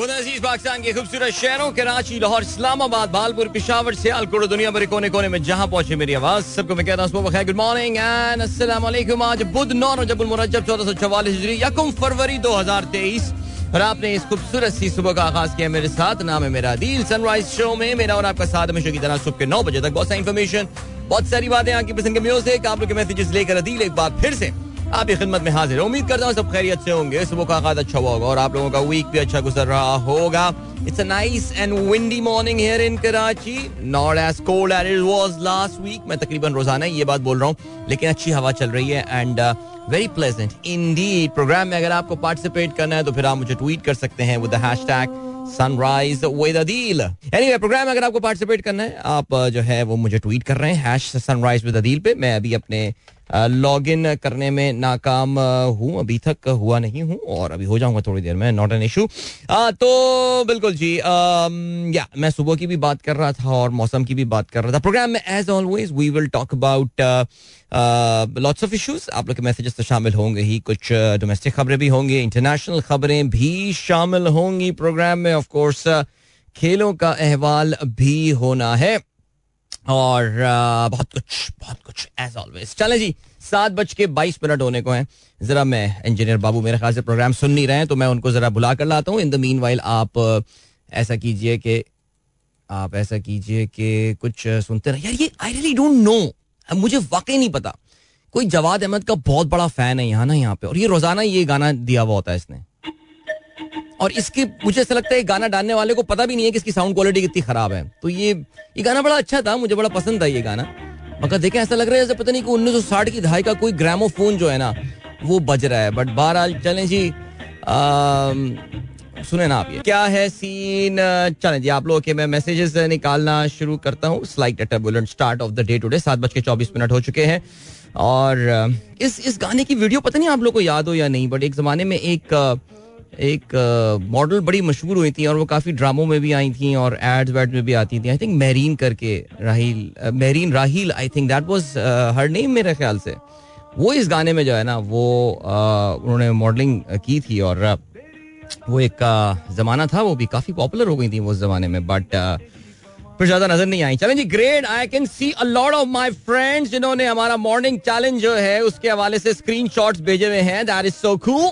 अज़ीज़ पाकिस्तान के खूबसूरत शहरों, कराची, लाहौर, इस्लामाबाद, भालपुर, पिशावर सियालकोट दुनिया भर कोने कोने में जहाँ पहुँचे मेरी आवाज़, सबको मैं कहता हूँ गुड मॉर्निंग एंड अस्सलाम आज बुध नौ रजबुल मुरज्जब चौदह सौ चवालीस हिजरी, यकुम फरवरी दो हज़ार तेईस। और आपने इस खूबसूरत सी सुबह का आगाज़ किया मेरे साथ, नाम है मेरा दिल सनराइज शो में मेरा और आपका साथ हमेशा की तरह सुबह के नौ बजे तक। बहुत सारी इन्फॉर्मेशन बहुत सारी बातें आपकी पसंद के म्यूज़िक आप लोग के मैसेजेस लेकर अदील एक बार फिर से आपकी खिदमत में हाजिर उम्मीद करता हूँ सब खैरियत से होंगे। सुबह का आगाज़ अच्छा हुआ होगा और आप लोगों का वीक भी अच्छा गुजर रहा होगा। It's a nice and windy morning here in Karachi not as cold as it was last week मैं तकरीबन रोज़ाना ये बात बोल रहा हूँ, लेकिन अच्छी हवा चल रही है and very pleasant in program में अगर आपको पार्टिसिपेट करना है तो फिर आप मुझे ट्वीट कर सकते हैं with hashtag sunrise with Adeel anyway program अगर आपको पार्टिसिपेट करना है, आप जो है, वो मुझे ट्वीट कर रहे हैं सनराइज विद अदील पे। मैं अभी अपने लॉग इन करने में नाकाम हूँ। अभी तक हुआ नहीं हूँ और अभी हो जाऊँगा थोड़ी देर में नॉट एन इशू तो बिल्कुल जी या, मैं सुबह की भी बात कर रहा था और मौसम की भी बात कर रहा था। प्रोग्राम में as always we will talk about lots of issues आप लोग के मैसेजेस तो शामिल होंगे ही। कुछ डोमेस्टिक खबरें भी होंगी इंटरनेशनल खबरें भी शामिल होंगी प्रोग्राम में। ऑफ़ कोर्स खेलों का अहवाल भी होना है। और बहुत कुछ बहुत कुछ एज ऑलवेज चले जी, सात बज के बाईस मिनट होने को हैं। जरा मैं इंजीनियर बाबू मेरे ख्याल से प्रोग्राम सुन नहीं रहे हैं तो मैं उनको जरा बुला कर लाता हूँ। इन द मीन वाइल आप ऐसा कीजिए कि, आप ऐसा कीजिए कि कुछ सुनते रहे यार, ये आई रियली डोंट नो मुझे वाकई नहीं पता। कोई जवाद अहमद का बहुत बड़ा फ़ैन है यहाँ ना यहाँ पे, और ये रोज़ाना ये गाना दिया हुआ होता है इसने। और इसके, मुझे ऐसा लगता है गाना डालने वाले को पता भी नहीं है कि इसकी साउंड क्वालिटी कितनी खराब है। तो ये ये गाना बड़ा अच्छा था, मुझे बड़ा पसंद था ये गाना। मगर देखें, ऐसा लग रहा है जैसे पता नहीं कि उन्नीस सौ साठ की दहाई का कोई ग्रामोफोन जो है ना, वो बज रहा है। बट बहरहाल, चलें जी सुने ना आप ये। क्या है सीन चलें जी, आप लोगों के मैं मैसेजेस निकालना शुरू करता हूँ। Slight start of the day today सात बज के चौबीस मिनट हो चुके हैं। और इस इस गाने की वीडियो पता नहीं आप लोग को याद हो या नहीं बट एक जमाने में एक एक मॉडल बड़ी मशहूर हुई थी और वो काफ़ी ड्रामों में भी आई थी और एड्स वैड में भी आती थी। आई थिंक मेरीन करके Raheel Mehreen Raheel I think that was her name मेरे ख्याल से। वो इस गाने में जो है ना, वो उन्होंने मॉडलिंग की थी और वो एक ज़माना था वो भी काफ़ी पॉपुलर हो गई थी उस ज़माने में बट फिर ज़्यादा नज़र नहीं आई। चलें जी great I can see a lot of my friends जिन्होंने हमारा मॉर्निंग चैलेंज जो है उसके हवाले से स्क्रीनशॉट्स भेजे हुए हैं। दैट इज़ सो कूल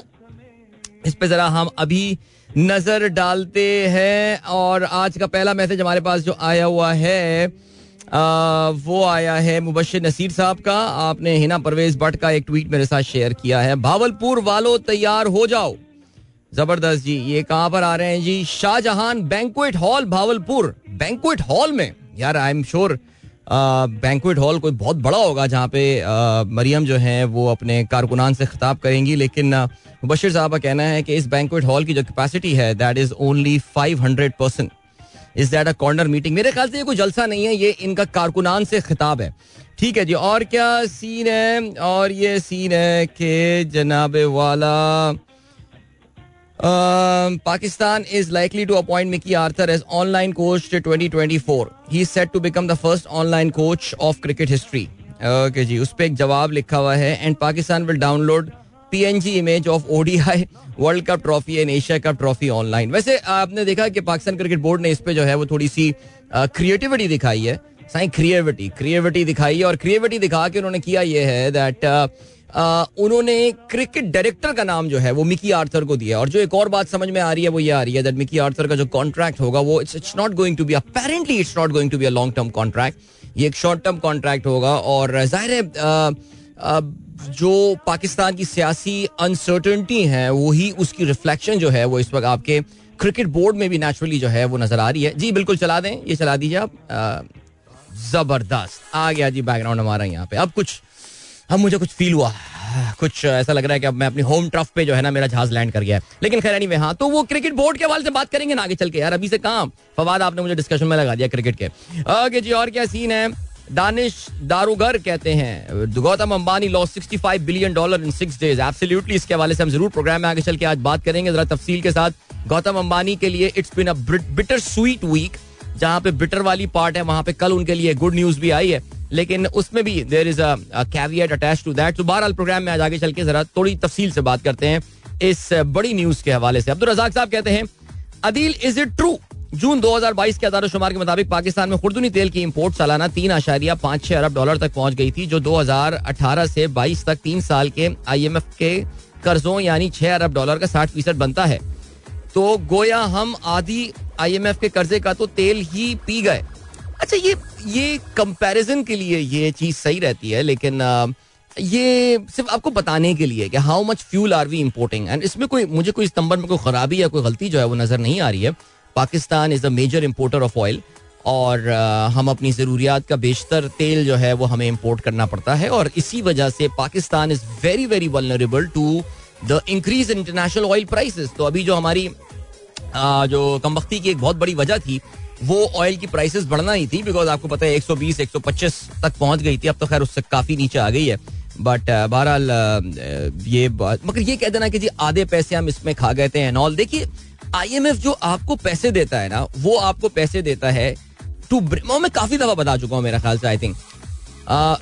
इस पे जरा हम अभी नज़र डालते हैं और आज का पहला मैसेज हमारे पास जो आया हुआ है आ, वो आया है मुबशर नसीर साहब का। आपने हिना परवेज भट्ट का एक ट्वीट मेरे साथ शेयर किया है। भावलपुर वालों तैयार हो जाओ। ज़बरदस्त जी। ये कहाँ पर आ रहे हैं जी? Shahjahan banquet hall Bahawalpur. Banquet hall में? यार I am sure banquet hall कोई बहुत बड़ा होगा जहाँ पे मरियम जो है, वो अपने कारकुनान से खिताब करेंगी। लेकिन बशीर साहब का कहना है कि इस बैंकुएट हॉल की जो कैपेसिटी है that is only five hundred percent is that a corner meeting मेरे ख्याल से ये कोई जलसा नहीं है, ये इनका कारकुनान से खिताब है। ठीक है जी, और क्या सीन है? और ये सीन है कि जनाब वाला Pakistan is likely to appoint Mickey Arthur as online coach 2024 he set to become the first online coach of cricket history okay जी उस पर एक जवाब लिखा हुआ है and Pakistan will download P N G image of ODI world cup trophy and Asia cup trophy online वैसे, आपने देखा कि पाकिस्तान क्रिकेट बोर्ड ने इस पे जो है वो थोड़ी सी क्रिएटिविटी दिखाई है। साई क्रिएविटी क्रिएविटी दिखाई है। और क्रिएविटी दिखा के उन्होंने किया ये है दैट उन्होंने क्रिकेट डायरेक्टर का नाम जो है, वो मिकी आर्थर को दिया और जो एक और बात समझ में आ रही है, वो ये आ रही है दैट मिकी आर्थर का जो कॉन्ट्रैक्ट होगा, वो it's it's not going to be apparently it's not going to be a long term contract ये एक शॉर्ट टर्म कॉन्ट्रैक्ट होगा और ज़ाहिर है जो पाकिस्तान की सियासी अनसर्टनटी है, वही उसकी रिफ्लेक्शन जो है, वो इस वक्त आपके क्रिकेट बोर्ड में भी नेचुरली जो है, वो नज़र आ रही है। जी, बिल्कुल चला दें, ये चला दीजिए आप। ज़बरदस्त। आ गया जी बैकग्राउंड हमारा यहाँ पे। अब कुछ अब मुझे कुछ फील हुआ। कुछ ऐसा लग रहा है कि अब मैं अपनी होम ट्रफ पे जो है ना मेरा जहाज़ लैंड कर गया है। लेकिन खैर नहीं हाँ तो वो क्रिकेट बोर्ड के हवाले से बात करेंगे ना आगे चल के। यार, अभी से काम। फवाद, आपने मुझे डिस्कशन में लगा दिया क्रिकेट के। ओके जी, और क्या सीन है? दानिश दारूगर कहते हैं, Gautam Ambani loss 65 billion dollar in six days absolutely इसके हवाले से हम ज़रूर प्रोग्राम में आगे चल के आज बात करेंगे। जरा तफसील के साथ, गौतम अंबानी के लिए it's been a bitter sweet week जहाँ पे बिटर वाली पार्ट है, वहाँ पे कल उनके लिए गुड न्यूज़ भी आई है। लेकिन उसमें भी देर इज़ अवियट अटैच टू दैट तो बहरहाल प्रोग्राम में आज आगे चल के जरा थोड़ी तफसील से बात करते हैं इस बड़ी न्यूज़ के हवाले से। अब्दुल रजाक साहब कहते हैं, Adeel is it true June 2022 के आधार शुमार के मुताबिक पाकिस्तान में खुर्दुनी तेल की इंपोर्ट सालाना तीन आशारिया पाँच छह अरब डॉलर तक पहुँच गई थी, जो 2018 से 22 तक तीन साल के आईएमएफ के कर्जों यानी छह अरब डॉलर का साठ फ़ीसद बनता है। तो गोया हम आधी आईएमएफ के कर्जे का तो तेल ही पी गए। अच्छा ये ये कंपैरिजन के लिए ये चीज़ सही रहती है, लेकिन ये सिर्फ़ आपको बताने के लिए कि how much fuel are we importing and इसमें कोई, मुझे कोई इस नंबर में कोई खराबी या कोई गलती जो है वो नज़र नहीं आ रही है। Pakistan is a major importer of oil और हम अपनी ज़रूरियात का बेशतर तेल जो है वो हमें इम्पोर्ट करना पड़ता है और इसी वजह से Pakistan is very very vulnerable to the increase international oil prices तो अभी जो हमारी जो कम की एक बहुत बड़ी वजह थी वो ऑयल की प्राइसेस बढ़ना ही थी बिकॉज़ आपको पता है 120 125 तक पहुँच गई थी, अब तो खैर उससे काफ़ी नीचे आ गई है। बट बहरहाल ये बात मगर ये कह देना कि जी आधे पैसे हम इसमें खा गए थे एंड ऑल देखिए आईएमएफ जो आपको पैसे देता है ना, वो आपको पैसे देता है टू मैं काफ़ी दफ़ा बता चुका हूँ मेरा ख्याल से I think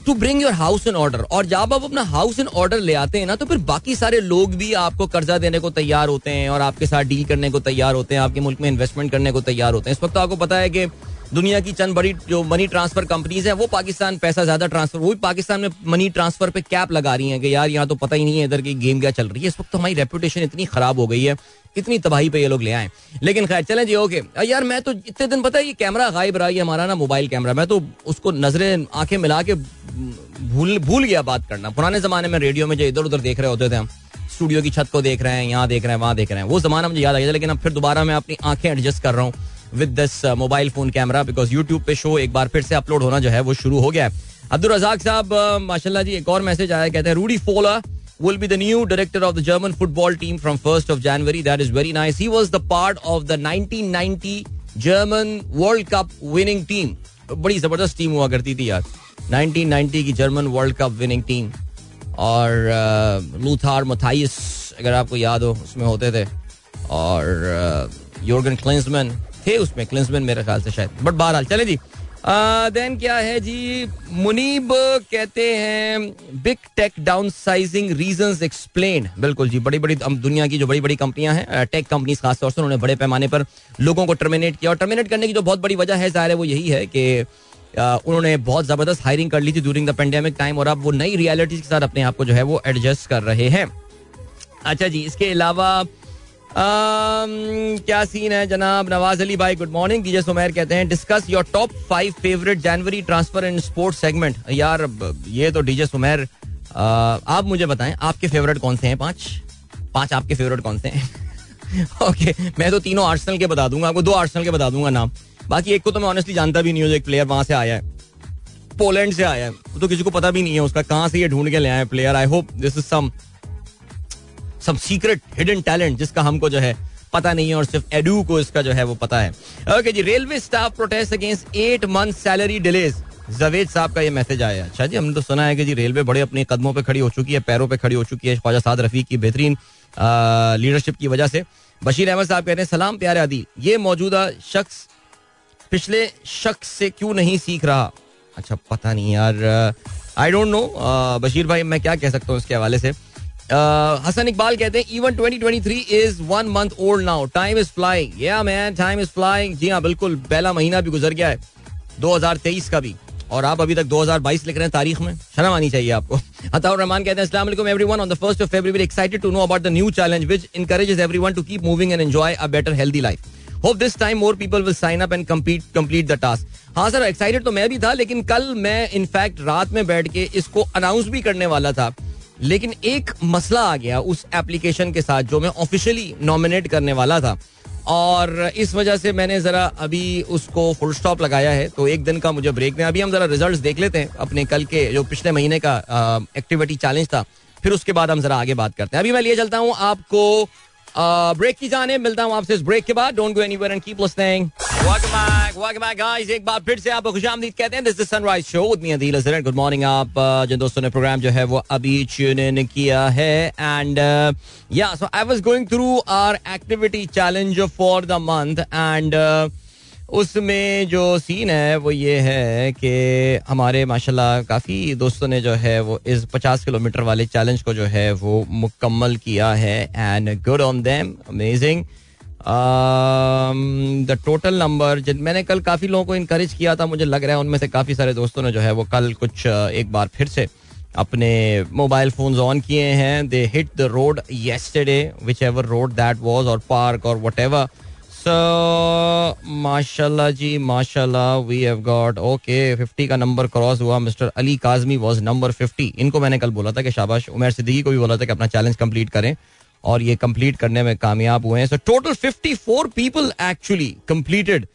to bring your house in order और जब आप अपना हाउस इन ऑर्डर ले आते हैं ना तो फिर बाकी सारे लोग भी आपको कर्जा देने को तैयार होते हैं और आपके साथ डील करने को तैयार होते हैं, आपके मुल्क में इन्वेस्टमेंट करने को तैयार होते हैं। इस वक्त तो आपको पता है कि दुनिया की चंद बड़ी, जो मनी ट्रांसफ़र कंपनीज़ है, वो पाकिस्तान पैसा ज़्यादा ट्रांसफ़र वो भी पाकिस्तान में मनी ट्रांसफ़र पे कैप लगा रही है कि यार यहाँ तो पता ही नहीं है इधर की गेम क्या चल रही है। इस वक्त तो हमारी रेपुटेशन इतनी खराब हो गई है, इतनी तबाही पे ये लोग ले आए लेकिन खैर, चलें जी ओके यार, मैं तो इतने दिन, पता है ये कैमरा गायब रहा, ये हमारा ना मोबाइल कैमरा मैं तो उसको नज़रें, आँखें मिला के भूल भूल गया बात करना। पुराने जमाने में रेडियो में जो इधर उधर देख रहे होते थे हम स्टूडियो की छत को देख रहे हैं, यहाँ देख रहे हैं, वहाँ देख रहे हैं, वो जमाना मुझे याद आ गया लेकिन अब फिर दोबारा मैं अपनी आँखें एडजस्ट कर रहा हूँ। With this mobile phone camera because YouTube पे शो एक बार फिर से अपलोड होना जो है वो शुरू हो गया है अब्दुल रजाक साहब uh, माशाल्लाह जी एक और मैसेज आया कहते हैं Rudi Voller will be the new director of the German football team from 1st of January. That is very nice. He was the part of the 1990 German World Cup winning team. बड़ी ज़बरदस्त team हुआ करती थी यार 1990 की German world cup winning team और Lothar uh, Matthias अगर आपको याद हो उसमें होते थे और योर्गन uh, क्लिंसमैन थे, उसमें क्लिंसमैन मेरे ख्याल से शायद। बट बहरहाल, चले जी। देन क्या है जी? मुनीब कहते हैं big tech downsizing reason explain बिल्कुल जी बड़ी बड़ी दुनिया की जो बड़ी बड़ी कंपनियाँ हैं टेक कंपनीज़ खासतौर से उन्होंने बड़े पैमाने पर लोगों को टर्मिनेट किया। और टर्मिनेट करने की जो बहुत बड़ी वजह है, ज़ाहिर है वो यही है कि उन्होंने बहुत ज़बरदस्त हायरिंग कर ली थी ड्यूरिंग द पेंडेमिक टाइम और अब वो नई रियलिटीज के साथ अपने आप को जो है वो एडजस्ट कर रहे हैं। अच्छा जी, इसके अलावा क्या सीन है, जनाब? नवाज़ अली भाई गुड मॉर्निंग डीजे सुमेर कहते हैं discuss your top five favourite January transfer in sports segment यार ये तो डीजे सुमेर आप मुझे बताएँ, आपके फेवरेट कौन से हैं? पाँच? पाँच आपके फेवरेट कौन से हैं? ओके मैं तो तीनों आर्सनल के बता दूँगा, आपको दो आर्सनल के बता दूँगा नाम। बाकी एक को तो मैं ऑनेस्टली जानता भी नहीं हूँ एक प्लेयर वहाँ से आया है। पोलैंड से आया है। तो किसी को पता भी नहीं है उसका, कहाँ से ये ढूंढ के ले आए player I hope this is some some secret hidden talent जिसका हमको जो है पता नहीं है और सिर्फ़ एडू को इसका जो है वो पता है। ओके जी railway staff protest against eight month salary delays Javed साहब का ये मैसेज आया। अच्छा जी, हमने तो सुना है कि जी रेलवे बड़े अपने कदमों पे खड़ी हो चुकी है, पैरों पे खड़ी हो चुकी है ख्वाजा साद रफीक की बेहतरीन लीडरशिप की वजह से। बशीर अहमद साहब कहते हैं, सलाम प्यारे आदि, ये मौजूदा शख्स पिछले शख्स से क्यों नहीं सीख रहा? अच्छा पता नहीं यार। आई डोंट नो बशीर भाई, मैं क्या कह सकता हूँ इसके हवाले से? हसन इकबाल कहते हैं even 2023 is one month old now time is flying yeah man time is flying जी हाँ बिल्कुल, पहला महीना भी गुजर गया है। 2023 का भी। और आप अभी तक 2022 लिख रहे हैं तारीख में? शर्म आनी चाहिए आपको। अताउर रहमान कहते हैं, अस्सलाम वालेकुम everyone on the first of February excited to know about the new challenge which encourages everyone to keep moving and enjoy a better healthy life hope this time more people will sign up and complete complete the task हाँ sir excited तो मैं भी था, लेकिन कल मैं in fact रात में बैठ के इसको अनाउंस भी करने वाला था। लेकिन एक मसला आ गया उस एप्लीकेशन के साथ जो मैं ऑफिशियली नॉमिनेट करने वाला था। और इस वजह से मैंने जरा अभी उसको फुल स्टॉप लगाया है। तो एक दिन का मुझे ब्रेक दें अभी हम जरा रिजल्ट्स देख लेते हैं अपने कल के जो पिछले महीने का एक्टिविटी चैलेंज था। फिर उसके बाद हम जरा आगे बात करते हैं। अभी मैं लिए चलता हूँ आपको ब्रेक की जाने, मिलता हूँ आपसे इस ब्रेक के बाद। Don't go anywhere and keep listening welcome back welcome back guys एक बार फिर से आपको खुशामदीद कहते हैं। This is Sunrise show with me Adeel Azhar good morning आप जिन दोस्तों ने प्रोग्राम जो है वो अभी ट्यून इन किया है। And yeah so I was going through our activity challenge for the month and उसमें जो सीन है, वो ये है कि हमारे, माशाल्लाह, काफ़ी दोस्तों ने जो है, वो इस पचास किलोमीटर वाले चैलेंज को जो है, वो मुकम्मल किया है and good on them amazing the total number जिन, मैंने कल काफ़ी लोगों को इनक्रेज किया था, मुझे लग रहा है उनमें से काफ़ी सारे दोस्तों ने जो है, वो कल कुछ एक बार फिर से अपने मोबाइल फ़ोन ऑन किए हैं. They hit the road yesterday whichever road that was और पार्क और वट एवर सो माशाल्लाह जी माशाल्लाह वी हैव गॉट ओके 50 का नंबर क्रॉस हुआ mister Ali Kazmi was number 50 इनको मैंने कल बोला था कि शाबाश, उमर सिद्दीकी को भी बोला था कि अपना चैलेंज कंप्लीट करें और ये कंप्लीट करने में कामयाब हुए हैं। So total 54 people actually completed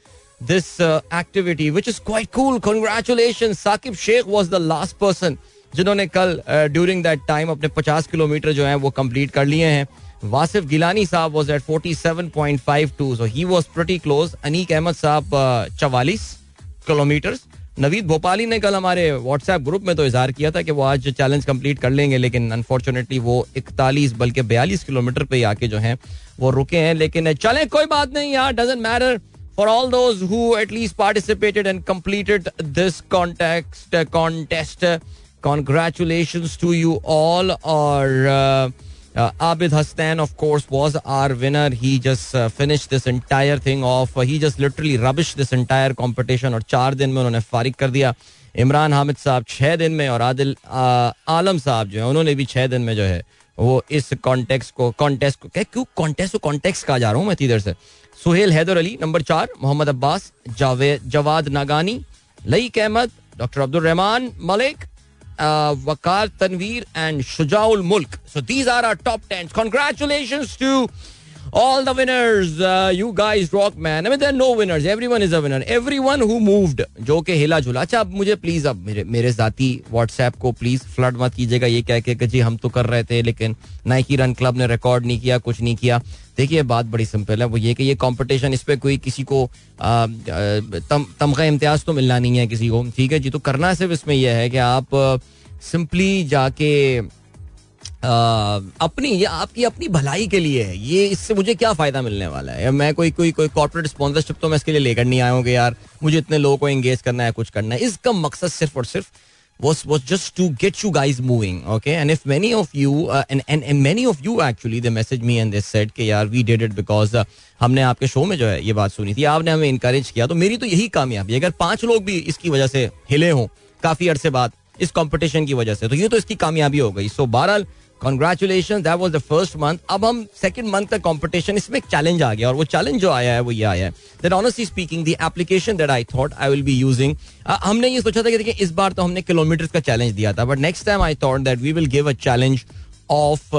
this activity which is quite cool congratulation Saqib Sheikh was the last person जिन्होंने कल ड्यूरिंग दैट टाइम अपने 50 किलोमीटर जो है वो कंप्लीट कर लिए हैं। वासिफ गिलानी साहब was at 47.52 so he was pretty close Aneeq Ahmed साहब चवालीस किलोमीटर नवीद भोपाली ने कल हमारे व्हाट्सएप ग्रुप में तो इजहार किया था कि वो आज चैलेंज कंप्लीट कर लेंगे लेकिन अनफॉर्चुनेटली वो इकतालीस बल्कि बयालीस किलोमीटर पे आके जो है वो रुके हैं। लेकिन चले कोई बात नहीं यार doesn't matter for all those who at least participated and completed this context contest congratulation to you all और Uh, Abid Hassan, of course, was our winner. He just uh, finished this entire thing off. Uh, he just literally rubbished this entire competition और चार दिन में उन्होंने फारिग कर दिया इमरान हामिद साहब छः दिन में और आदिल आलम साहब जो है उन्होंने भी छः दिन में जो है वो इस कॉन्टेक्स्ट को कॉन्टेस्ट को क्या क्यों कॉन्टेस्ट को कॉन्टेक्स्ट कहा जा रहा हूँ मैं इधर से सुहेल हैदर अली नंबर चार Mohammad Abbas Javed Jawad Nagani Laeeq Ahmed doctor Abdul Rehman Malik uh, Wakar Tanveer, and Shujaul Mulk. So these are our top 10. Congratulations to all the winners uh, you guys rock man. I mean there are no winners. Everyone is a winner. Everyone who moved जो के हिला झुला अच्छा अब मुझे please अब मेरे मेरे जाती व्हाट्सएप को प्लीज़ फ्लड मत कीजिएगा। ये कह के जी हम तो कर रहे थे लेकिन नाइकी रन क्लब ने रिकॉर्ड नहीं किया कुछ नहीं किया। देखिए बात बड़ी सिंपल है। वो ये कि ये कंपटीशन इस पे कोई किसी को तम, तमगा इम्तियाज़ तो मिलना नहीं है किसी को। ठीक है जी तो करना सिर्फ़ इसमें यह है कि आप सिंपली जाके अपनी ये आपकी अपनी भलाई के लिए है। ये इससे मुझे क्या फ़ायदा मिलने वाला है? मैं कोई कोई कोई कॉर्पोरेट स्पॉन्सरशिप तो मैं इसके लिए लेकर नहीं आया हूँ यार मुझे इतने लोगों को एंगेज करना है कुछ करना है। इसका मकसद सिर्फ़ और सिर्फ़ was was just to get you guys moving okay? And if many of you uh, and, and and many of you actually they messaged me and they said यार we did it because uh, हमने आपके show में जो है ये बात सुनी थी। आपने हमें इनकरेज किया। तो मेरी तो यही कामयाबी अगर पाँच लोग भी इसकी वजह से हिले हों काफ़ी अरसे बाद इस कंपटीशन की वजह से तो ये तो इसकी कामयाबी हो गई। सो बहरहाल congratulation that was the first month अब हम सेकंड मंथ का कॉम्पिटिशन इसमें एक चैलेंज आ गया और वो चैलेंज जो आया है, वो ये आया है that honestly speaking the application that I thought I will be using हमने ये सोचा था कि देखिए, इस बार तो हमने किलोमीटर का चैलेंज दिया था but next time I thought that we will give a challenge of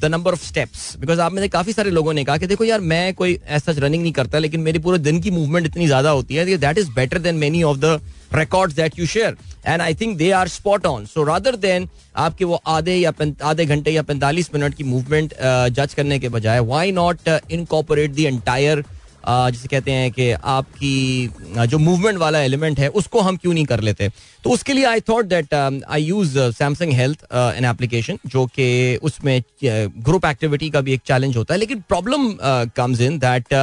the number of steps because आप में से काफ़ी सारे लोगों ने कहा कि देखो यार मैं कोई ऐसा रनिंग नहीं करता लेकिन मेरी पूरे दिन की मूवमेंट इतनी ज़्यादा होती है that is better than many of the records that you share and I think they are spot on. So rather than आपके वो आधे या आधे घंटे या पैंतालीस मिनट की मूवमेंट जज uh, करने के बजाय why not incorporate the entire जिसे कहते हैं कि आपकी जो मूवमेंट वाला एलिमेंट है उसको हम क्यों नहीं कर लेते? तो उसके लिए I thought that I use Samsung health an application जो कि उसमें ग्रुप uh, एक्टिविटी का भी एक चैलेंज होता है लेकिन प्रॉब्लम कम्स इन दैट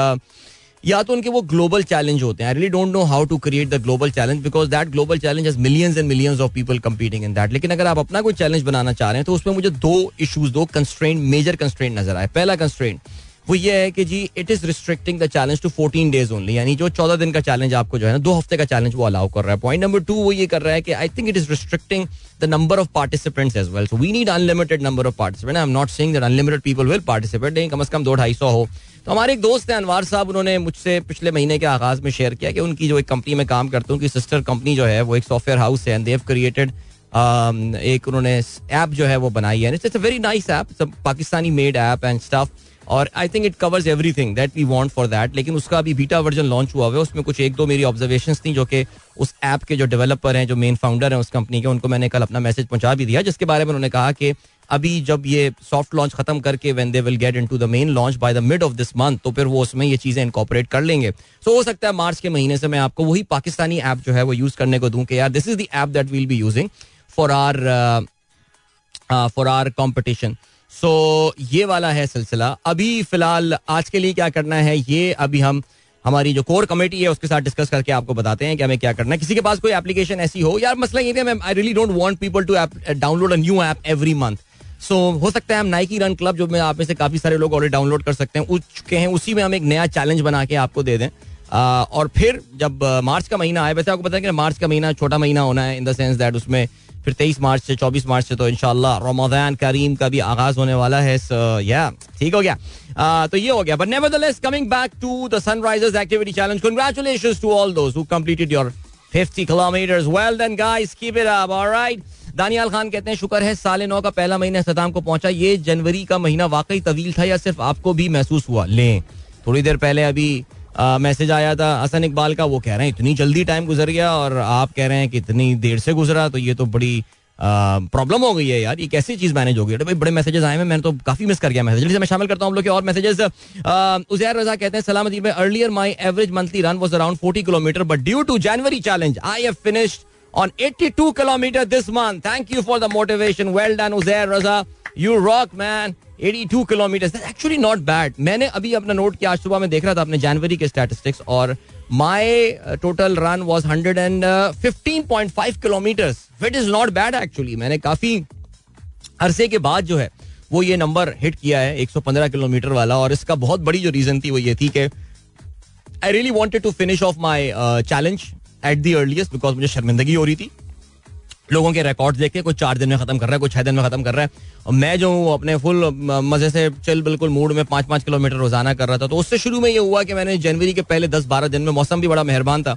या तो उनके वो ग्लोबल चैलेंज होते हैं। I really don't know how to create the global challenge because that global challenge has millions and millions of people competing in that लेकिन अगर आप अपना कोई चैलेंज बनाना चाह रहे हैं तो उसमें मुझे दो इशूज दो कंस्ट्रेंट मेजर कंस्ट्रेंट नज़र आए। पहला कंस्ट्रेंट वो ये है कि जी it is restricting the challenge to fourteen days only यानी जो चौदह दिन का चैलेंज आपको जो है ना, दो हफ़्ते का चैलेंज वो अलाउ कर रहा है. पॉइंट नंबर टू वो ये कर रहा है कि I think it is restricting the number of participants as well so we need unlimited number of participant I am not saying that unlimited people will participate नहीं, कम से कम दो ढाई सौ हो. तो हमारे एक दोस्त हैं, अनवार साहब, उन्होंने मुझसे पिछले महीने के आगाज़ में शेयर किया कि उनकी जो एक कंपनी में काम करते हैं, उनकी सिस्टर कंपनी जो है, वो एक सॉफ्टवेयर हाउस है एंड देव क्रिएटेड एक उन्होंने ऐप जो है वो बनाई है. Very nice app Pakistani made app and stuff और I think it covers everything that we want for that लेकिन उसका अभी बीटा वर्जन लॉन्च हुआ हुआ है उसमें कुछ एक दो मेरी ऑब्जर्वेशन थी जो कि उस ऐप के जो डेवलपर हैं जो मेन फाउंडर हैं उस कंपनी के उनको मैंने कल अपना मैसेज पहुँचा भी दिया जिसके बारे में उन्होंने कहा कि अभी जब ये सॉफ्ट लॉन्च खत्म करके when they will get into the main launch by the mid of this month तो फिर वो उसमें ये चीज़ें इनकॉपरेट कर लेंगे। सो so, हो सकता है मार्च के महीने से मैं आपको वही पाकिस्तानी ऐप जो है वो यूज़ करने को दूँ कि यार this is the app that will be using for our for our competition so ये वाला है सिलसिला। अभी फ़िलहाल आज के लिए क्या करना है, ये अभी हम, हमारी जो कोर कमेटी है, उसके साथ डिस्कस करके आपको बताते हैं कि हमें क्या करना है। किसी के पास कोई एप्लीकेशन ऐसी हो, यार मसला ये I really don't want people to download a new app every month so हो सकता है हम नाइकी रन क्लब जो में, आप में से काफ़ी सारे लोग ऑलरेडी डाउनलोड कर सकते हैं, उस चुके हैं, उसी में हम एक नया चैलेंज बना के आपको दे दें। और फिर जब, मार्च का महीना आए, वैसे आपको पता है कि मार्च का महीना, छोटा महीना होना है इन द सेंस दैट उसमें फिर तेईस मार्च से, चौबीस मार्च से तो इनशाला रमज़ान करीम का भी आगाज़ होने वाला है सो या ठीक हो गया। तो ये हो गया but nevertheless coming back to the Sunrisers activity challenge congratulations to all those who completed your 50 kilometres well then guys keep it up alright Daniyal Khan कहते हैं, शुक्र है, साल नौ का पहला महीना अख्ताम को पहुँचा। ये जनवरी का महीना वाकई तवील था या सिर्फ़ आपको भी महसूस हुआ? लें, थोड़ी देर पहले अभी मैसेज आया था हसन इकबाल का वो कह रहे हैं इतनी जल्दी टाइम गुजर गया और आप कह रहे हैं कि इतनी देर से गुजरा तो ये तो बड़ी प्रॉब्लम हो गई है यार ये कैसी चीज़ मैनेज हो गई भाई बड़े मैसेजेस आए हैं मैंने तो काफ़ी मिस कर गया मैसेज जल्दी से मैं शामिल करता हूँ हम लोग के और मैसेजेस उजैर रजा कहते हैं सलामती में earlier my average monthly run was around forty kilometre but due to January challenge I have finished on 82 kilometer this month. Thank you for the motivation. Well done, Uzair Raza. You rock, man. 82 kilometers. That's actually not bad. मैंने अभी अपना note किया, आज सुबह में देख रहा था अपने जनवरी के स्टैटिस्टिक्स और my total run was 115.5 kilometres which is not bad actually मैंने काफ़ी अरसे के बाद जो है, वो ये नंबर हिट किया है 115 किलोमीटर वाला और इसका बहुत बड़ी जो रीजन थी वो ये थी कि I really wanted to finish off my challenge at the earliest because मुझे शर्मिंदगी हो रही थी लोगों के रिकॉर्ड देख के, कुछ चार दिन में खत्म कर रहा है, कुछ छह दिन में खत्म कर रहा है। और मैं जो हूँ, अपने फुल मज़े से चल बिल्कुल मूड में पाँच पाँच किलोमीटर रोज़ाना कर रहा था। तो उससे शुरू में ये हुआ कि मैंने जनवरी के पहले दस बारह दिन में, मौसम भी बड़ा मेहरबान था।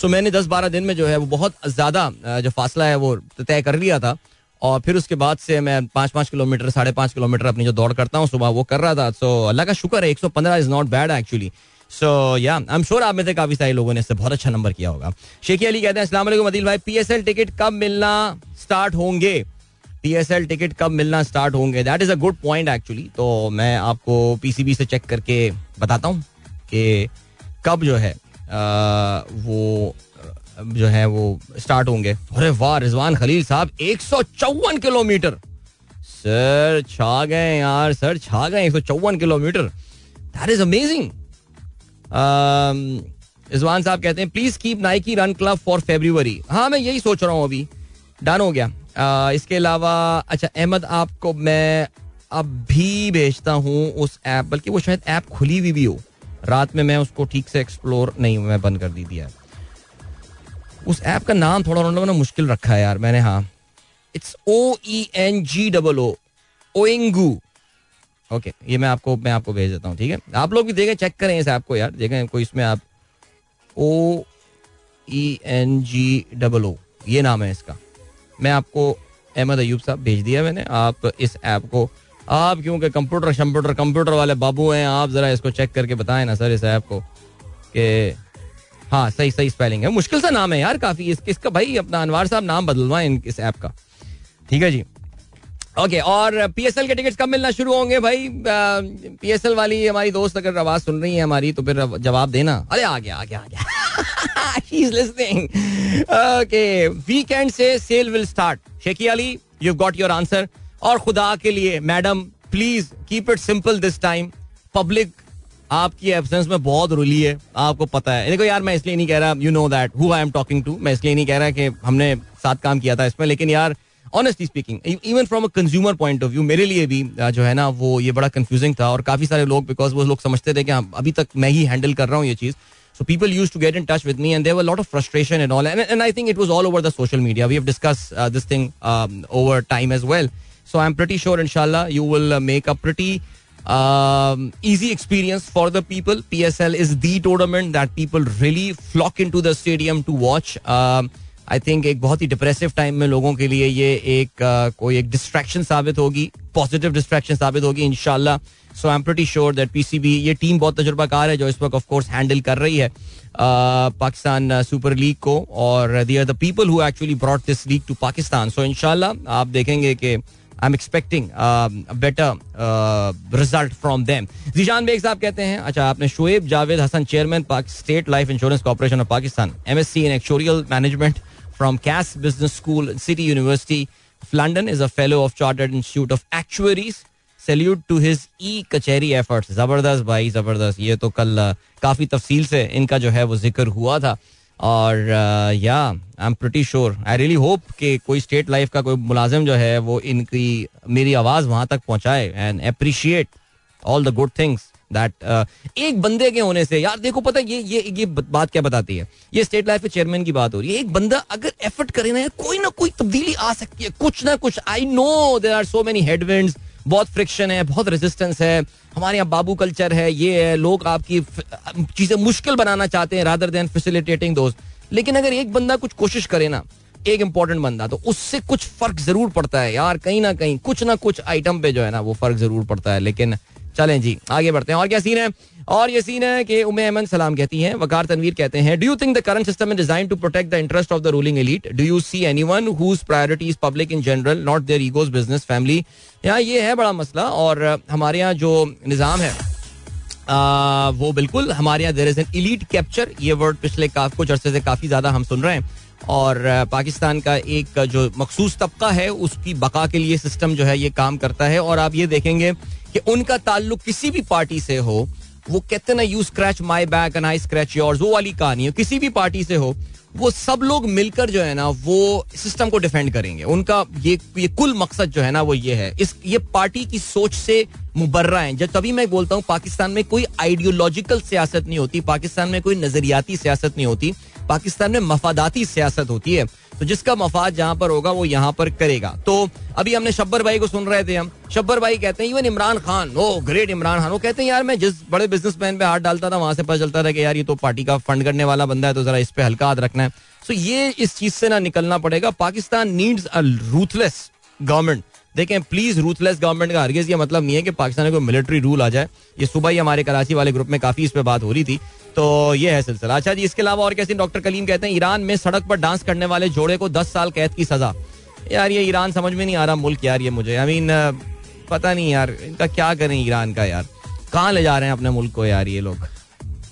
सो मैंने दस बारह दिन में जो है, वो बहुत ज़्यादा जो फासला है, वो तय कर लिया था। और फिर उसके बाद से मैं पाँच पाँच किलोमीटर, साढ़े पाँच किलोमीटर अपनी जो दौड़ करता हूँ, सुबह वो कर रहा था। सो अल्लाह का शुक्र है, एक सौ पंद्रह is not bad actually so yeah I am sure आप में से काफ़ी सारे लोगों ने इससे बहुत अच्छा नंबर किया होगा। शेखी अली कहते हैं वालेकुम अदिल भाई पीएसएल टिकट कब मिलना स्टार्ट होंगे? पीएसएल टिकट कब मिलना स्टार्ट होंगे? That is a good point actually तो मैं आपको पीसीबी से चेक करके बताता हूँ कि कब जो है आ, वो जो है वो स्टार्ट होंगे। अरे वाह रिजवान खलील साहब एक सौ चौवन किलोमीटर। सर छा गए यार सर छा गए एक सौ चौवन kilometre. That is amazing Rizwan साहब कहते हैं please keep Nike run club for February हाँ मैं यही सोच रहा हूँ अभी। डन हो गया। Uh, इसके अलावा अच्छा अहमद आपको मैं अब भी भेजता हूँ उस ऐप बल्कि वो शायद ऐप खुली हुई भी हो। रात में मैं उसको ठीक से एक्सप्लोर नहीं मैं बंद कर दी दिया उस ऐप का नाम थोड़ा उन्होंने ना मुश्किल रखा है यार मैंने हाँ। It's O E N G double O ओइंगू okay ये मैं आपको मैं आपको भेज देता हूँ ठीक है? आप लोग भी देखें चेक करें इस ऐप को यार देखें कोई इसमें आप ओ ई एन जी डबल ओ ये नाम है इसका। मैं आपको अहमद अयूब साहब भेज दिया मैंने आप इस ऐप को आप क्योंकि कंप्यूटर शंप्यूटर कंप्यूटर वाले बाबू हैं आप जरा इसको चेक करके बताएँ ना सर इस ऐप को कि हाँ सही सही स्पेलिंग है। मुश्किल सा नाम है यार काफ़ी इस, इसका भाई अपना अनवार साहब नाम बदलवाएँ इस ऐप का। ठीक है जी? ओके और पीएसएल के टिकट्स कब मिलना शुरू होंगे भाई? पीएसएल वाली हमारी दोस्त अगर आवाज़ सुन रही है हमारी तो फिर जवाब देना। अरे, आ गया आ गया आ गया। लिसनिंग ओके वीकेंड से sale will start Sheikhi Ali you got your answer और खुदा के लिए madam please keep it simple this time public आपकी एब्सेंस में बहुत रुली है, आपको पता है। देखो यार, मैं इसलिए नहीं कह रहा you know that who I am talking to मैं इसलिए नहीं कह रहा कि हमने साथ काम किया था इसमें, लेकिन यार honestly speaking even from a consumer point of view मेरे लिए भी जो है ना, वो ये बड़ा कन्फ्यूजिंग था और काफ़ी सारे लोग बिकॉज़ वो लोग समझते थे कि अभी तक मैं ही हैंडल कर रहा हूँ ये चीज़। So people use to get in touch with me and there lot of frustration and all and I think it was all over the social media we have discuss this thing over time as well so I am pretty sure इनशाला you will make a pretty easy experience for the people P S L is the tournament that people really flock into the stadium to watch I think एक बहुत ही depressive time में लोगों के लिए ये एक uh, कोई एक डिस्ट्रैक्शन साबित होगी पॉजिटिव डिस्ट्रैक्शन साबित होगी इनशाला so I am pretty sure that PCB ये टीम बहुत तजुर्बाकार है जो इस वक्त ऑफ़ कोर्स हैंडल कर रही है पाकिस्तान सुपर लीग को और they are the people who actually brought this league to Pakistan so इनशाला आप देखेंगे कि I am expecting better result from them Zeeshan Baig साहब कहते हैं अच्छा आपने Shoaib Javed Hasan chairman state life insurance corporation of Pakistan M S C in actuarial management from Cass Business School, City University of London, is a fellow of Chartered Institute of. Salute to his e Kachehri efforts ज़बरदस्त भाई ज़बरदस्त ये तो कल काफ़ी तफसील से इनका जो है वो ज़िक्र हुआ था और या I am pretty sure I really hope कि कोई स्टेट लाइफ का कोई मुलाजिम जो है वो इनकी मेरी आवाज़ वहाँ तक पहुँचाए and appreciate all the good things that एक बंदे के होने से, यार देखो पता ये ये ये बात क्या बताती है? ये स्टेट लाइफ के चेयरमैन की बात हो रही है। एक बंदा अगर एफर्ट करे ना कोई ना कोई तब्दीली आ सकती है। कुछ ना कुछ I know there are so many headwinds बहुत फ्रिक्शन है, बहुत रेजिस्टेंस है। हमारे यहाँ बाबू कल्चर है, ये है, लोग आपकी चीज़ें मुश्किल बनाना चाहते हैं रादर देन फैसिलिटेटिंग दोस्त लेकिन अगर एक बंदा कुछ कोशिश करे ना, एक इंपॉर्टेंट बंदा तो उससे कुछ फ़र्क ज़रूर पड़ता है। यार, कहीं ना कहीं, कुछ ना कुछ आइटम पे जो है ना, वो फ़र्क ज़रूर पड़ता है। लेकिन चलें जी आगे बढ़ते हैं। और क्या सीन है? और ये सीन है कि उमे अहमद सलाम कहती हैं वकार तनवीर कहते हैं do you think the current system is design to protect the interest of the ruling elite do you see anyone whose priorities public in general not their egos business family यहाँ ये है बड़ा मसला और हमारे यहाँ जो निज़ाम है आ, वो बिल्कुल हमारे यहाँ there is an elite capture ये वर्ड पिछले काफ कुछ अरसे से काफ़ी ज़्यादा हम सुन रहे हैं। और पाकिस्तान का एक जो मखसूस तबका है उसकी बका के लिए सिस्टम जो है ये काम करता है। और आप ये देखेंगे कि उनका ताल्लुक किसी भी पार्टी से हो, वो कहते ना you scratch my back and I scratch yours वो वाली कहानी हो, किसी भी पार्टी से हो, वो सब लोग मिलकर जो है ना, वो सिस्टम को डिफेंड करेंगे। उनका ये ये कुल मकसद जो है ना, वो ये है। इस, ये पार्टी की सोच से मुबर्रा है। जब तभी मैं बोलता हूँ, पाकिस्तान में कोई आइडियोलॉजिकल सियासत नहीं होती, पाकिस्तान में कोई नजरियाती सियासत नहीं होती पाकिस्तान में मफादाती सियासत होती है। तो जिसका मफाद जहाँ पर होगा, वो यहाँ पर करेगा। तो अभी हमने शब्बर भाई को सुन रहे थे हम। शब्बर भाई कहते हैं even Imran Khan oh great Imran Khan. वो कहते हैं, यार, मैं जिस बड़े बिजनेसमैन पे हाथ डालता था, वहाँ से पता चलता था कि यार, ये तो पार्टी का फंड करने वाला बंदा है तो जरा इस पे हल्का हाथ रखना है। सो ये इस चीज़ से ना निकलना पड़ेगा। Pakistan needs a ruthless government देखें प्लीज़ रूथलेस गवर्नमेंट का हरगिज ये मतलब नहीं है कि पाकिस्तान में कोई मिलिट्री रूल आ जाए। ये सुबह ही हमारे कराची वाले ग्रुप में काफ़ी इस पे बात हो रही थी। तो ये है सिलसिला। अच्छा जी, इसके अलावा और कैसे? डॉक्टर कलीम कहते हैं, ईरान में सड़क पर डांस करने वाले जोड़े को दस साल कैद की सजा। यार, ये ईरान समझ में नहीं आ रहा मुल्क यार, ये मुझे। आई मीन पता नहीं यार, इनका क्या करें ईरान का यार? कहाँ ले जा रहे हैं अपने मुल्क को यार ये लोग?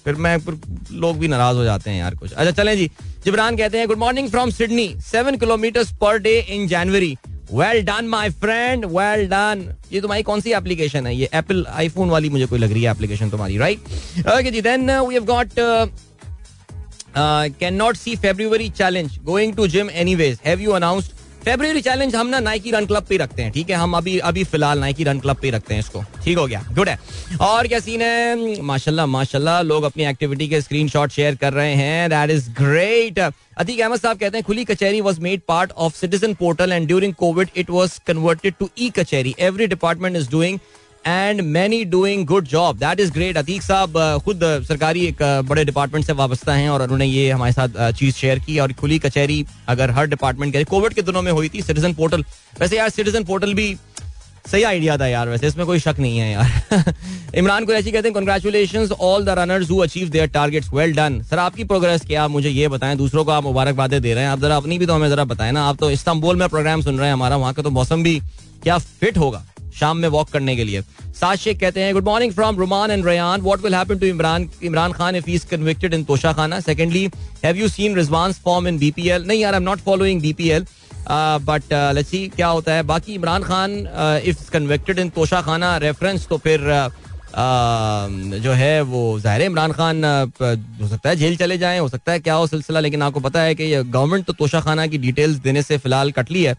फिर मैं, फिर लोग भी नाराज़ हो जाते हैं यार कुछ। अच्छा चलें जी। जिब्रान कहते हैं good morning from Sydney seven kilometre per day in January well done my friend well done ये तुम्हारी कौन सी एप्लीकेशन है? ये एप्पल आईफोन वाली मुझे कोई लग रही है एप्लीकेशन तुम्हारी right okay ji then we have got can not see February challenge going to gym any ways have you announced February challenge हम ना नाइकी रन क्लब पे रखते हैं, ठीक है? हम अभी अभी फ़िलहाल नाइकी रन क्लब पे रखते हैं इसको। ठीक हो गया? गुड है। और क्या सीन है? माशाल्लाह माशाल्लाह, लोग अपनी एक्टिविटी के स्क्रीनशॉट शेयर कर रहे हैं। That is great Ateeq Ahmed साहब कहते हैं, Khuli Kachehri was made part of citizen portal and during Covid it was converted to e Kachehri every department is doing and many doing good job that is great Ateeq साहब खुद सरकारी एक बड़े department से वाबस्ता हैं और उन्होंने ये हमारे साथ चीज़ शेयर की और खुली कचहरी अगर हर डिपार्टमेंट के कोविड के दिनों में हुई थी सिटीजन पोर्टल वैसे यार सिटीजन पोर्टल भी सही आइडिया था यार, वैसे इसमें कोई शक नहीं है यार। इमरान कुरैशी कहते हैं congratulation all the runners who achieve their targets well done sir आपकी प्रोग्रेस क्या? आप मुझे ये बताएँ, दूसरों को आप मुबारकबादें दे रहे हैं। आप जरा अपनी भी तो हमें जरा बताएँ ना, आप तो इस्तांबुल में प्रोग्राम सुन रहे हैं हमारा, वहाँ का तो मौसम भी क्या फिट होगा? शाम में वॉक करने के लिए। साज शेख कहते हैं good morning from Rumaan and Rayan what will happen to Imran Imran Khan if is convicted in Toshakhana secondly have you seen Rizwan's form in BPL नहीं यार I am not following BPL but let's see क्या होता है. बाकी Imran Khan if convicted in Toshakhana reference तो फिर uh, uh, जो है वो ज़ाहिर इमरान खान हो सकता है जेल चले जाएँ हो सकता है क्या हो सिलसिला लेकिन आपको पता है कि गवर्नमेंट तो तोशा खाना की डिटेल्स देने से फ़िलहाल कट ली है।